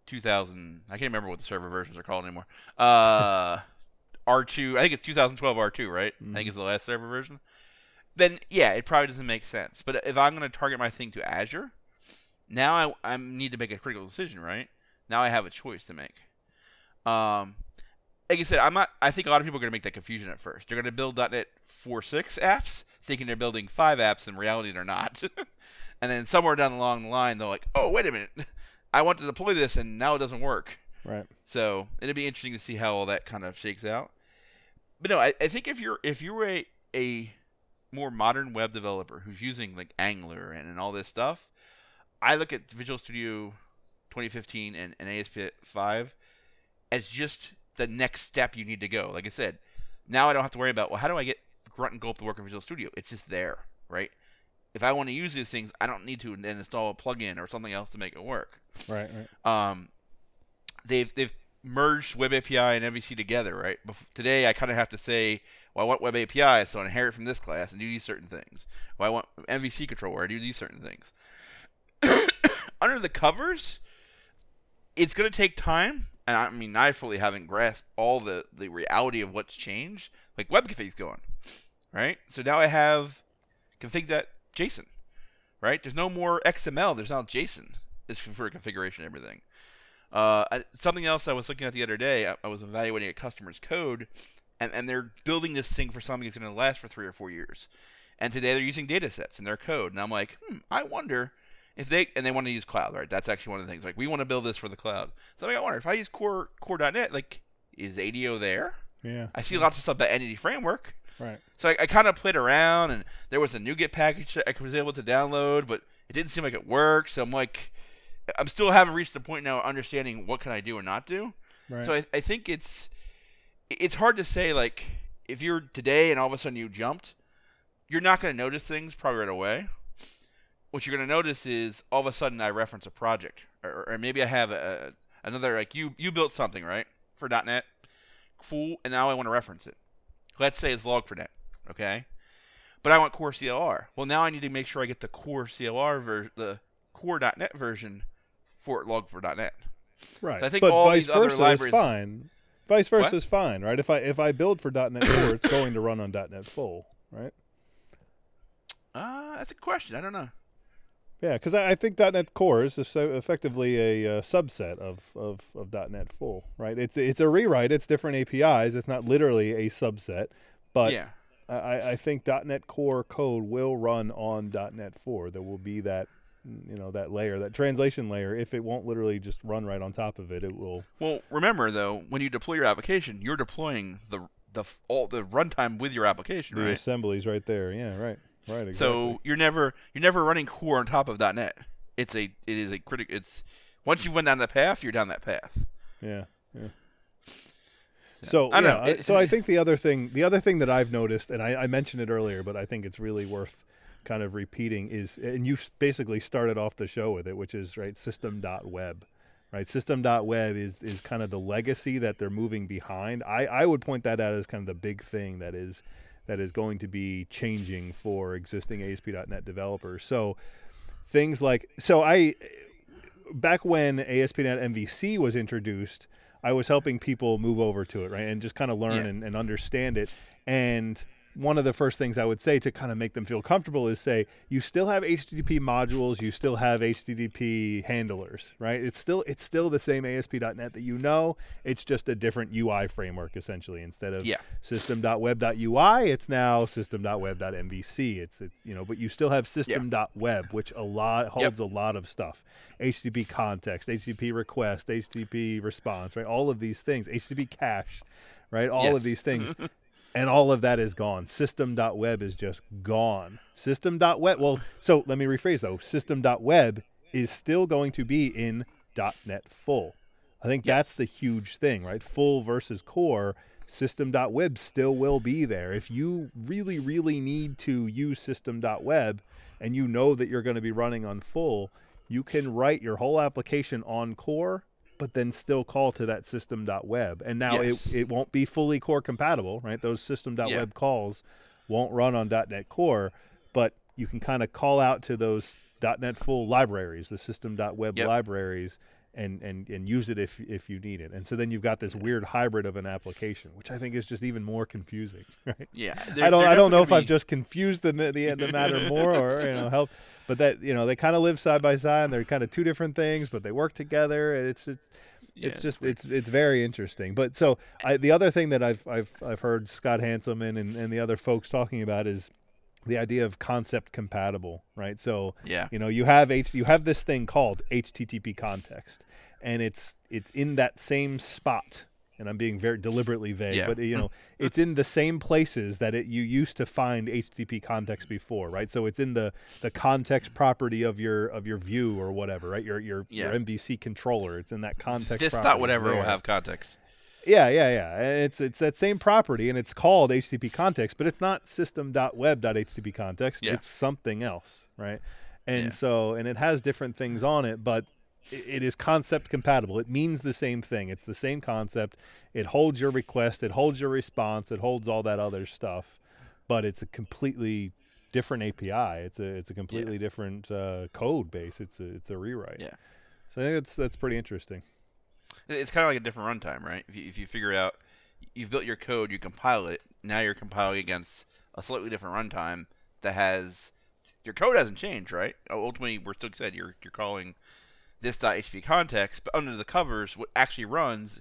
C: 2000. I can't remember what the server versions are called anymore. Uh, R2. I think it's 2012 R2, right? I think it's the last server version. Then yeah, it probably doesn't make sense. But if I'm going to target my thing to Azure, now I, I need to make a critical decision, right? Now I have a choice to make. Um, like I said, I'm not. I think a lot of people are going to make that confusion at first. They're going to build .NET 4.6 apps, thinking they're building five apps. In reality, they're not. and then somewhere down along the line, they're like, "Oh, wait a minute, I want to deploy this, and now it doesn't work."
B: Right.
C: So it'll be interesting to see how all that kind of shakes out. But no, I, I think if you're if you're a a more modern web developer who's using like Angular and, and all this stuff, I look at Visual Studio 2015 and, and ASP5 as just the next step you need to go. Like I said, now I don't have to worry about well, how do I get Grunt and Gulp to work in Visual Studio? It's just there, right? If I want to use these things, I don't need to then install a plugin or something else to make it work
B: Right. Right.
C: um, they've they've merged Web API and MVC together, right? Bef- today, I kind of have to say, well, I want Web API, so I inherit from this class and do these certain things. Well, I want MVC controller, I do these certain things. Under the covers, it's going to take time, and I mean, I fully haven't grasped all the the reality of what's changed. Like web config's going, right? So now I have config.json, right? There's no more XML. There's now JSON. It's for configuration and everything. Uh, I, something else I was looking at the other day, I, I was evaluating a customer's code, and and they're building this thing for something that's going to last for three or four years. And today they're using data sets in their code, and I'm like, hmm, I wonder if they and they want to use cloud, right? That's actually one of the things. Like we want to build this for the cloud. So like, I wonder if I use core core.net, like is ADO there?
B: Yeah.
C: I see lots of stuff about Entity Framework.
B: Right.
C: So I, I kind of played around, and there was a NuGet package that I was able to download, but it didn't seem like it worked. So I'm like, I'm still haven't reached the point now of understanding what can I do or not do.
B: Right.
C: So I, I think it's it's hard to say like if you're today and all of a sudden you jumped, you're not going to notice things probably right away. What you're going to notice is all of a sudden I reference a project, or, or maybe I have a, another like you you built something right for .NET, cool, and now I want to reference it. Let's say it's Log4net, okay? But I want core CLR. Well, now I need to make sure I get the core CLR ver- the core.net version for Log4.net.
B: Right.
C: So I think
B: but
C: all
B: vice
C: these other
B: versa
C: libraries-
B: is fine. Vice versa
C: What?
B: is fine, right? If I if I build for .NET Core, it's going to run on .NET Full, right?
C: Uh, that's a question. I don't know.
B: Yeah, because I, I think .NET Core is so effectively a uh, subset of, of, of .NET Full, right? It's it's a rewrite. It's different APIs. It's not literally a subset, but
C: yeah.
B: I, I think .NET Core code will run on .NET 4. There will be that you know that layer, that translation layer. If it won't literally just run right on top of it, it will.
C: Well, remember though, when you deploy your application, you're deploying the the all the runtime with your application,
B: The
C: right?
B: assemblies right there. Yeah, right, right. Exactly.
C: So you're never you're never running core on top of .NET. It's a it is a critical. It's once you went down that path, you're down that path.
B: Yeah, yeah. So
C: I
B: yeah,
C: know. It-
B: so I think the other thing, the other thing that I've noticed, and I, I mentioned it earlier, but I think it's really worth kind of repeating is, and you basically started off the show with it, which is right system.web, right? System.web is is kind of the legacy that they're moving behind. I I would point that out as kind of the big thing that is that is going to be changing for existing ASP.NET developers. So things like so I back when ASP.NET MVC was introduced, I was helping people move over to it, right, and just kind of learn
C: Yeah.
B: and, and understand it. And one of the first things I would say to kind of make them feel comfortable is say, you still have HTTP modules, you still have HTTP handlers, right? It's still it's still the same ASP.NET that you know. It's just a different UI framework essentially. Instead of
C: Yeah.
B: system.web.ui, it's now system.web.mvc. It's it's you know, but you still have system.web, which a lot holds a lot of stuff. HTTP context, HTTP request, HTTP response, right? All of these things, HTTP cache, right? All of these things. and all of that is gone. System.web is just gone. System.web. Well, so let me rephrase though. System.web is still going to be in .NET Full. I think that's the huge thing, right? Full versus core. System.web still will be there. If you really, really need to use System.web and you know that you're going to be running on full, you can write your whole application on core, but then still call to that system.web. And now
C: Yes.
B: it, it won't be fully core compatible, right? Those system.web
C: Yeah.
B: calls won't run on .NET Core, but you can kind of call out to those .NET full libraries, the system.web
C: Yep.
B: libraries, and, and, and use it if if you need it. And so then you've got this weird hybrid of an application, which I think is just even more confusing, right?
C: Yeah.
B: I don't I don't know if I've
C: just.
B: confused the the, the matter more or you know help, but that you know they kind of live side by side and they're kind of two different things, but they work together. and It's it's, it's just it's it's very interesting. But so I, the other thing that I've I've I've heard Scott Hanselman and, and the other folks talking about is the idea of concept compatible, right? So
C: Yeah.
B: you know you have H you have this thing called HTTP context, and it's it's in that same spot. And I'm being very deliberately vague,
C: Yeah.
B: but you know it's in the same places that it you used to find HTTP context before, right? So it's in the the context property of your of your view or whatever, right? Your your
C: Yeah.
B: your MVC controller. It's in that context.
C: This dot
B: It's
C: whatever will have context.
B: Yeah, yeah, yeah. It's it's that same property, and it's called HTTP context, but it's not system.web.http context.
C: Yeah.
B: It's something else, right? And
C: Yeah.
B: so, and it has different things on it, but it is concept compatible. It means the same thing. It's the same concept. It holds your request. It holds your response. It holds all that other stuff, but it's a completely different API. It's a it's a completely different uh, code base. It's a it's a rewrite.
C: Yeah.
B: So I think that's that's pretty interesting.
C: It's kind of like a different runtime, right? If you, if you figure out you've built your code, you compile it. Now you're compiling against a slightly different runtime that has your code hasn't changed, right? Ultimately, we're still said you're you're calling this .hp context, but under the covers, what actually runs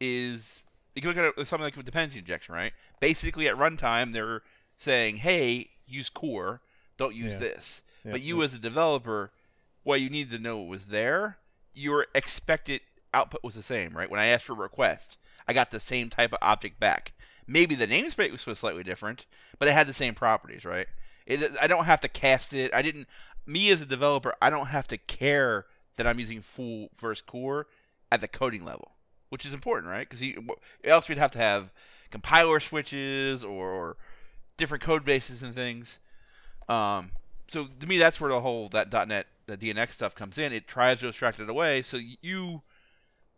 C: is you can look at it with something like with dependency injection, right? Basically, at runtime, they're saying, "Hey, use core, don't use
B: Yeah.
C: this."
B: Yeah,
C: but you,
B: yeah.
C: as a developer, well, you need to know it was there. Your expected output was the same, right? When I asked for a request, I got the same type of object back. Maybe the namespace was slightly different, but it had the same properties, right? It, I don't have to cast it. I didn't. Me as a developer, I don't have to care that I'm using full versus core at the coding level, which is important, right? Because else we'd have to have compiler switches or, or different code bases and things. Um, so to me, that's where the whole that .NET the DNX stuff comes in. It tries to abstract it away, so you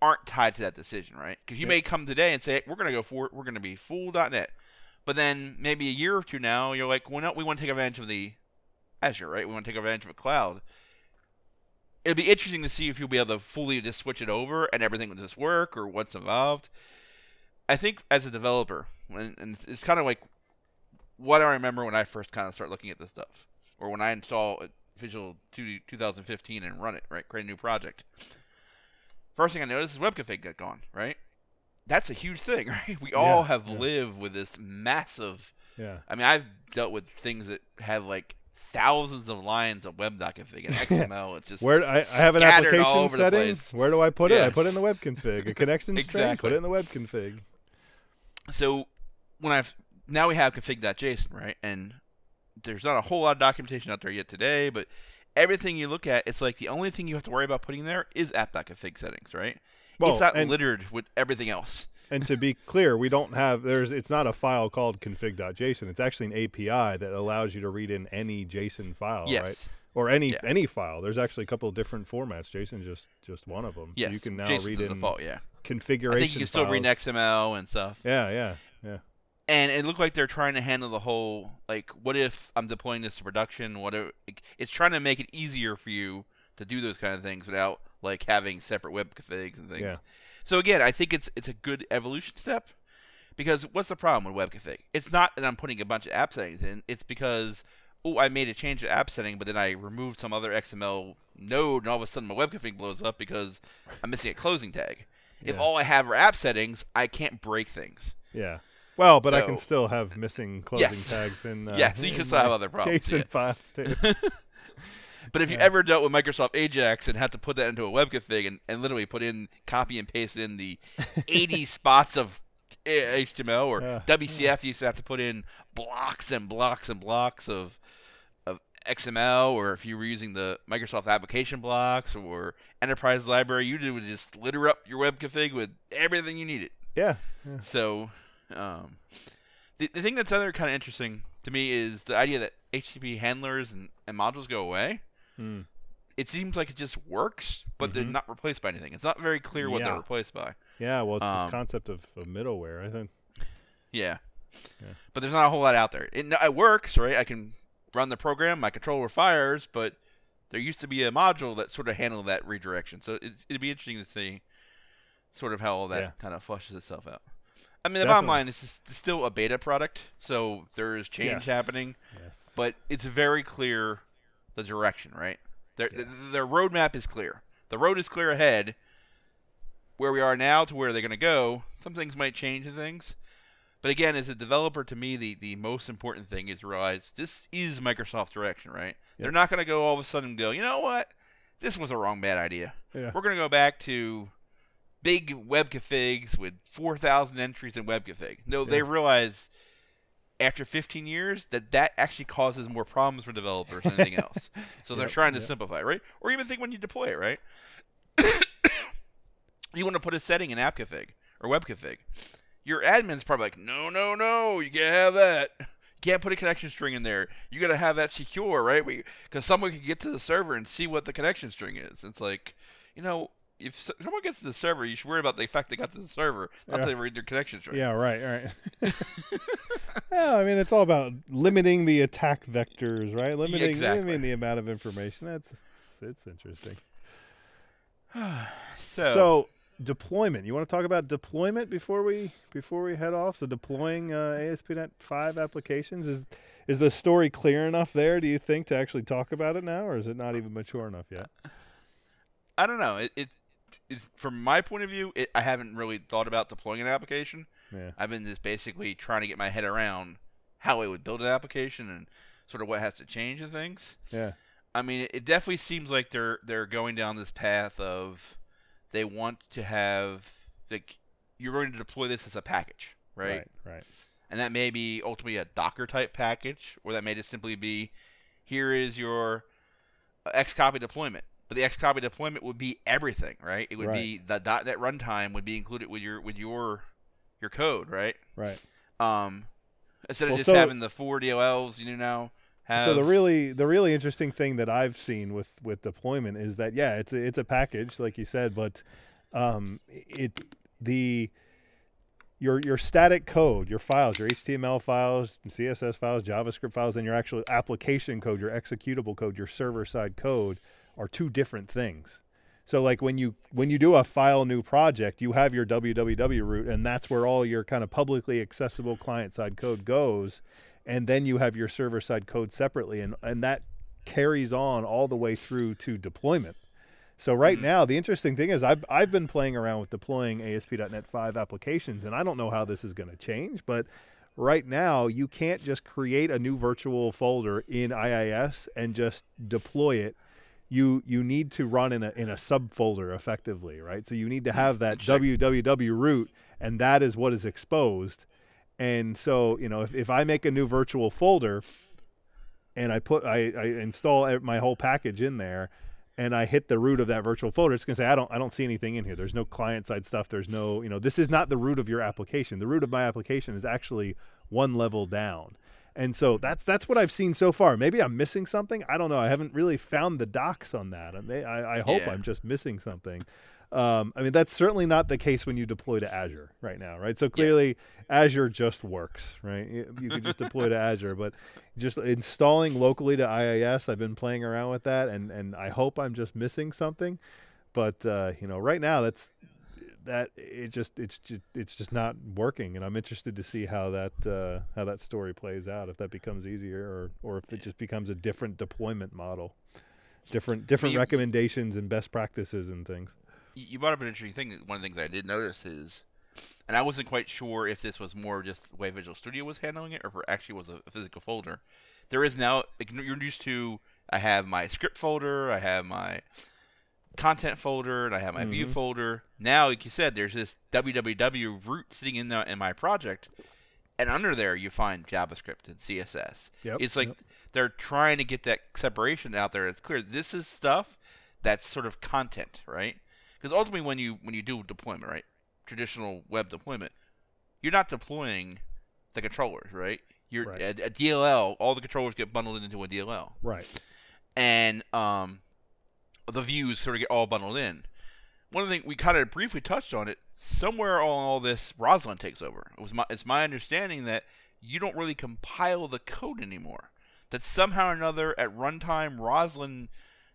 C: aren't tied to that decision, right? Because you may come today and say we're going to go for it. we're going to be full .NET, but then maybe a year or two now, you're like, well, no, we want to take advantage of the Azure, right? We want to take advantage of a cloud. It'd be interesting to see if you'll be able to fully just switch it over and everything will just work or what's involved. I think as a developer, and it's- it's kind of like what I remember when I first kind of start looking at this stuff, or when I install Visual 2 2015 and run it, right? Create a new project. First thing I notice is webconfig got gone, right? That's a huge thing, right? We all
B: Yeah,
C: have
B: yeah.
C: lived with this massive.
B: Yeah.
C: I mean, I've dealt with things that have like thousands of lines of web.config and XML. It's just
B: Where I, I have an application
C: over the
B: setting. Where do I put it? I put it in the web config. A connection string. Put
C: Exactly.
B: it in the web config.
C: so when I've now we have config.json, right? And there's not a whole lot of documentation out there yet today, but everything you look at, it's like the only thing you have to worry about putting there is app.config settings, right?
B: Well,
C: it's not
B: and-
C: littered with everything else.
B: And to be clear, we don't have there's it's not a file called config.json. It's actually an API that allows you to read in any JSON file,
C: yes.
B: right? Or any
C: Yeah.
B: any file. There's actually a couple of different formats. JSON just just one of them.
C: Yes.
B: So you can now
C: JSON's
B: read
C: the
B: in
C: default, yeah.
B: configuration.
C: I think you can still read. XML and stuff.
B: Yeah, yeah, yeah.
C: And it looked like they're trying to handle the whole like what if i'm deploying this to production? What if like, it's trying to make it easier for you to do those kind of things without like having separate web configs and things.
B: Yeah.
C: so again i think it's it's a good evolution step because what's the problem with web config? It's not that i'm putting a bunch of app settings in. It's because oh i made a change to app setting but then i removed some other xml node and all of a sudden my web config blows up because i'm missing a closing tag. If all i have are app settings i can't break things.
B: Yeah. Well, but I can still have missing clothing
C: Yes.
B: tags in. Uh,
C: Yeah, so you can still have other problems,
B: JSON
C: yeah.
B: files too.
C: But if you
B: Yeah.
C: ever dealt with Microsoft Ajax and had to put that into a web config and, and literally put in, copy and paste in the 80 spots of HTML or
B: Yeah.
C: WCF, you used to have to put in blocks and blocks and blocks of of XML, or if you were using the Microsoft application blocks or Enterprise Library, you would just litter up your web config with everything you needed.
B: yeah. yeah.
C: So, um, the, the thing that's other kind of interesting to me is the idea that HTTP handlers and, and modules go away.
B: Hmm.
C: It seems like it just works, but they're
B: Mhm.
C: not replaced by anything. It's not very clear what
B: Yeah.
C: they're replaced by.
B: Yeah, well, it's
C: Um,
B: this concept of, of middleware. I think.
C: Yeah.
B: Yeah.
C: But there's not a whole lot out there. It, it works, right? I can run the program, my controller fires, but there used to be a module that sort of handled that redirection. So it's, it'd be interesting to see sort of how all that
B: Yeah.
C: kind of flushes itself out. I mean, the bottom
B: Definitely.
C: line is it's still a beta product, so there is change
B: Yes.
C: happening,
B: Yes.
C: but it's very clear the direction, right? Their,
B: Yes.
C: their roadmap is clear. The road is clear ahead. Where we are now to where they're going to go, some things might change and things. But again, as a developer, to me, the, the most important thing is to realize this is Microsoft direction, right? They're not going to go all of a sudden and go, you know what? This was a wrong bad idea.
B: yeah.
C: We're going to go back to big web configs with 4,000 entries in web config. No, they realize after 15 years that that actually causes more problems for developers than anything else. So they're
B: Yep,
C: trying to
B: yep.
C: simplify, right? Or even think when you deploy it, right? you want to put a setting in app config or web config. Your admin's probably like, no, no, no, you can't have that. You can't put a connection string in there. You got to have that secure, right? Because someone could get to the server and see what the connection string is. It's like, you know, if someone gets to the server, you should worry about the fact they got to the server, not
B: Yeah.
C: they read their connection string.
B: Yeah, right, right. yeah, I mean it's all about limiting the attack vectors, right? Limiting,
C: exactly.
B: limiting the amount of information. That's it's, it's interesting.
C: So,
B: So, deployment. You want to talk about deployment before we before we head off? So deploying uh, ASP.NET five applications is is the story clear enough there? Do you think to actually talk about it now, or is it not even mature enough yet?
C: I don't know. It, it is from my point of view, it, I haven't really thought about deploying an application.
B: Yeah.
C: I've been just basically trying to get my head around how I would build an application and sort of what has to change and things.
B: Yeah.
C: I mean, it definitely seems like they're they're going down this path of they want to have like you're going to deploy this as a package, right?
B: Right. Right.
C: And that may be ultimately a Docker type package, or that may just simply be here is your uh, Xcopy deployment. But the Xcopy deployment would be everything, right? It would
B: Right.
C: be the .NET runtime would be included with your with your your code, right?
B: Right.
C: Um, instead of
B: Well,
C: just
B: so-
C: having the four DLLs, you now have.
B: So the really the really interesting thing that I've seen with with deployment is that yeah, it's a, it's a package like you said, but um, it the your your static code, your files, your HTML files, CSS files, JavaScript files, and your actual application code, your executable code, your server side code are two different things. So like when you when you do a file new project, you have your www root, and that's where all your kind of publicly accessible client side code goes, and then you have your server side code separately, and and that carries on all the way through to deployment. So right mm-hmm. now, the interesting thing is I've I've been playing around with deploying ASP.NET 5 applications, and I don't know how this is going to change, but right now you can't just create a new virtual folder in IIS and just deploy it. You you need to run in a in a subfolder effectively, right? So you need to have that
C: Check.
B: www root, and that is what is exposed. And so you know if, if I make a new virtual folder, and I put I, I install my whole package in there and I hit the root of that virtual folder, it's going to say I don't I don't see anything in here. There's no client side stuff. There's no, you know, this is not the root of your application. The root of my application is actually one level down. And so that's that's what I've seen so far. Maybe I'm missing something. I don't know. I haven't really found the docs on that. I may, I, I hope
C: Yeah.
B: I'm just missing something. Um, I mean, that's certainly not the case when you deploy to Azure right now, right? So clearly, Azure just works, right? You, you can just deploy to Azure, but just installing locally to IIS, I've been playing around with that, and and I hope I'm just missing something. But uh, you know, right now, that's that it just it's just it's just not working, and I'm interested to see how that uh, how that story plays out. If that becomes easier, or or if it just becomes a different deployment model, different different recommendations and best practices and things.
C: you you brought up an interesting thing. One of the things I did notice is, and I wasn't quite sure if this was more just the way Visual Studio was handling it, or if it actually was a physical folder. There is now you're used to. I have my script folder. I have my content folder, and I have my view
B: Mhm.
C: folder. Now, like you said, there's this www root sitting in the in my project, and under there you find JavaScript and CSS.
B: Yep,
C: It's like
B: yep.
C: they're trying to get that separation out there. It's clear this is stuff that's sort of content, right? Because ultimately, when you when you do deployment, right, traditional web deployment, you're not deploying the controllers, right? You're
B: Right.
C: a, a DLL. All the controllers get bundled into a DLL,
B: Right.
C: and um, the views sort of get all bundled in. One thing we kind of briefly touched on it. Somewhere all all this, Roslyn takes over. It was my, it's my understanding that you don't really compile the code anymore. That somehow or another at runtime, Roslyn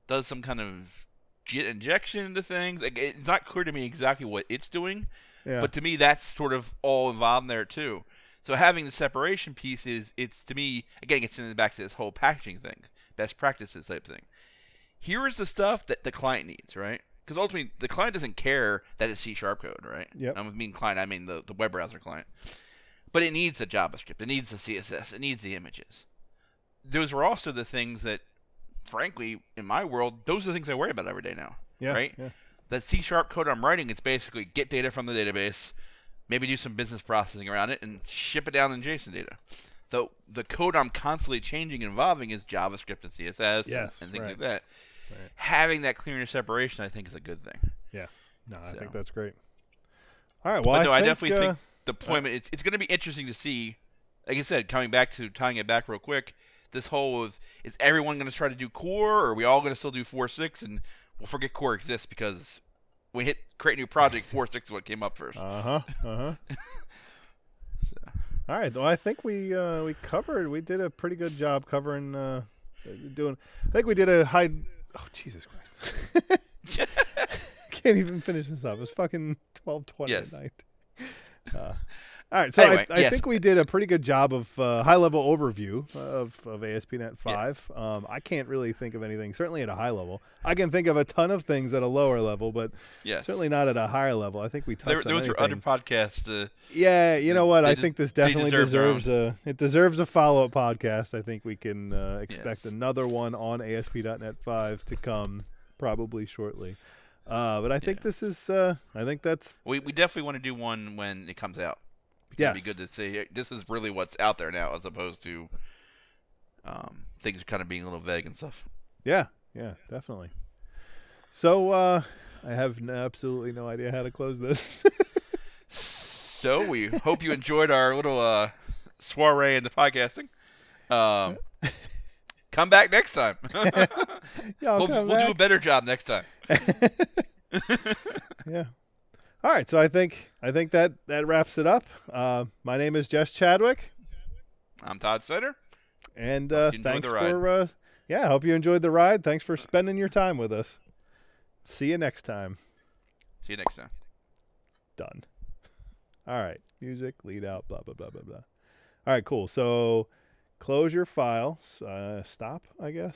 C: does some kind of JIT injection into things. Like, it's not clear to me exactly what it's doing,
B: Yeah.
C: but to me that's sort of all involved there too. So having the separation piece is it's to me again it's gets into back to this whole packaging thing, best practices type thing. Here is the stuff that the client needs, right? Because ultimately the client doesn't care that it's C sharp code, right?
B: Yep.
C: I mean client, I mean the, the web browser client. But it needs the JavaScript, it needs the CSS, it needs the images. Those are also the things that, frankly, in my world, those are the things I worry about every day now.
B: yeah.
C: right?
B: Yeah.
C: That C sharp code I'm writing is basically get data from the database, maybe do some business processing around it, and ship it down in JSON data. The the code I'm constantly changing and evolving is JavaScript and CSS and-
B: Yes,
C: and, things
B: right.
C: like that.
B: Right.
C: Having that clearness separation, I think, is a good thing.
B: Yeah. No, I
C: So.
B: think that's great. All right. Well,
C: no, I, definitely
B: uh,
C: think deployment. it's it's going to be interesting to see. Like I said, coming back to tying it back real quick, this whole of is everyone going to try to do core, or are we all going to still do four six, and we'll forget core exists because we hit create new project four six is what came up first.
B: Uh huh. Uh huh. All right. Well, I think we uh, we covered. We did a pretty good job covering. Uh, doing. I think we did a high. Oh Jesus Christ! Can't even finish this up. It's fucking twelve twenty
C: Yes.
B: at night. Uh, All right, so
C: Anyway,
B: I, I
C: yes.
B: think we did a pretty good job of uh, high level overview of, of ASP.NET 5. Um, I can't really think of anything, certainly at a high level. I can think of a ton of things at a lower level, but
C: Yes.
B: certainly not at a higher level. I think we touched
C: There,
B: on
C: those are other
B: anything.
C: podcasts. Uh,
B: Yeah, you know what? I think this definitely
C: deserve
B: deserves a it deserves a follow up podcast. I think we can uh, expect
C: Yes.
B: another one on ASP.NET 5 to come probably shortly. Uh, but I think
C: Yeah.
B: this is uh, I think that's
C: we we definitely want to do one when it comes out. Because It'd be good to see. This is really what's out there now, as opposed to um, things kind of being a little vague and stuff.
B: Yeah, yeah, definitely. So uh, I have n- absolutely no idea how to close this.
C: So we hope you enjoyed our little uh, soiree the podcasting. Um, come back next time. We'll we'll do a better job next time.
B: yeah. All right, so I think I think that that wraps it up. Uh, my name is Jess Chadwick,
C: I'm Todd Snyder.
B: and uh, thanks for uh, yeah. I hope you enjoyed the ride. Thanks for spending your time with us. See you next time.
C: See you next time.
B: Done. All right, music lead out. Blah blah blah blah blah. All right, cool. So close your file. Uh, stop, I guess.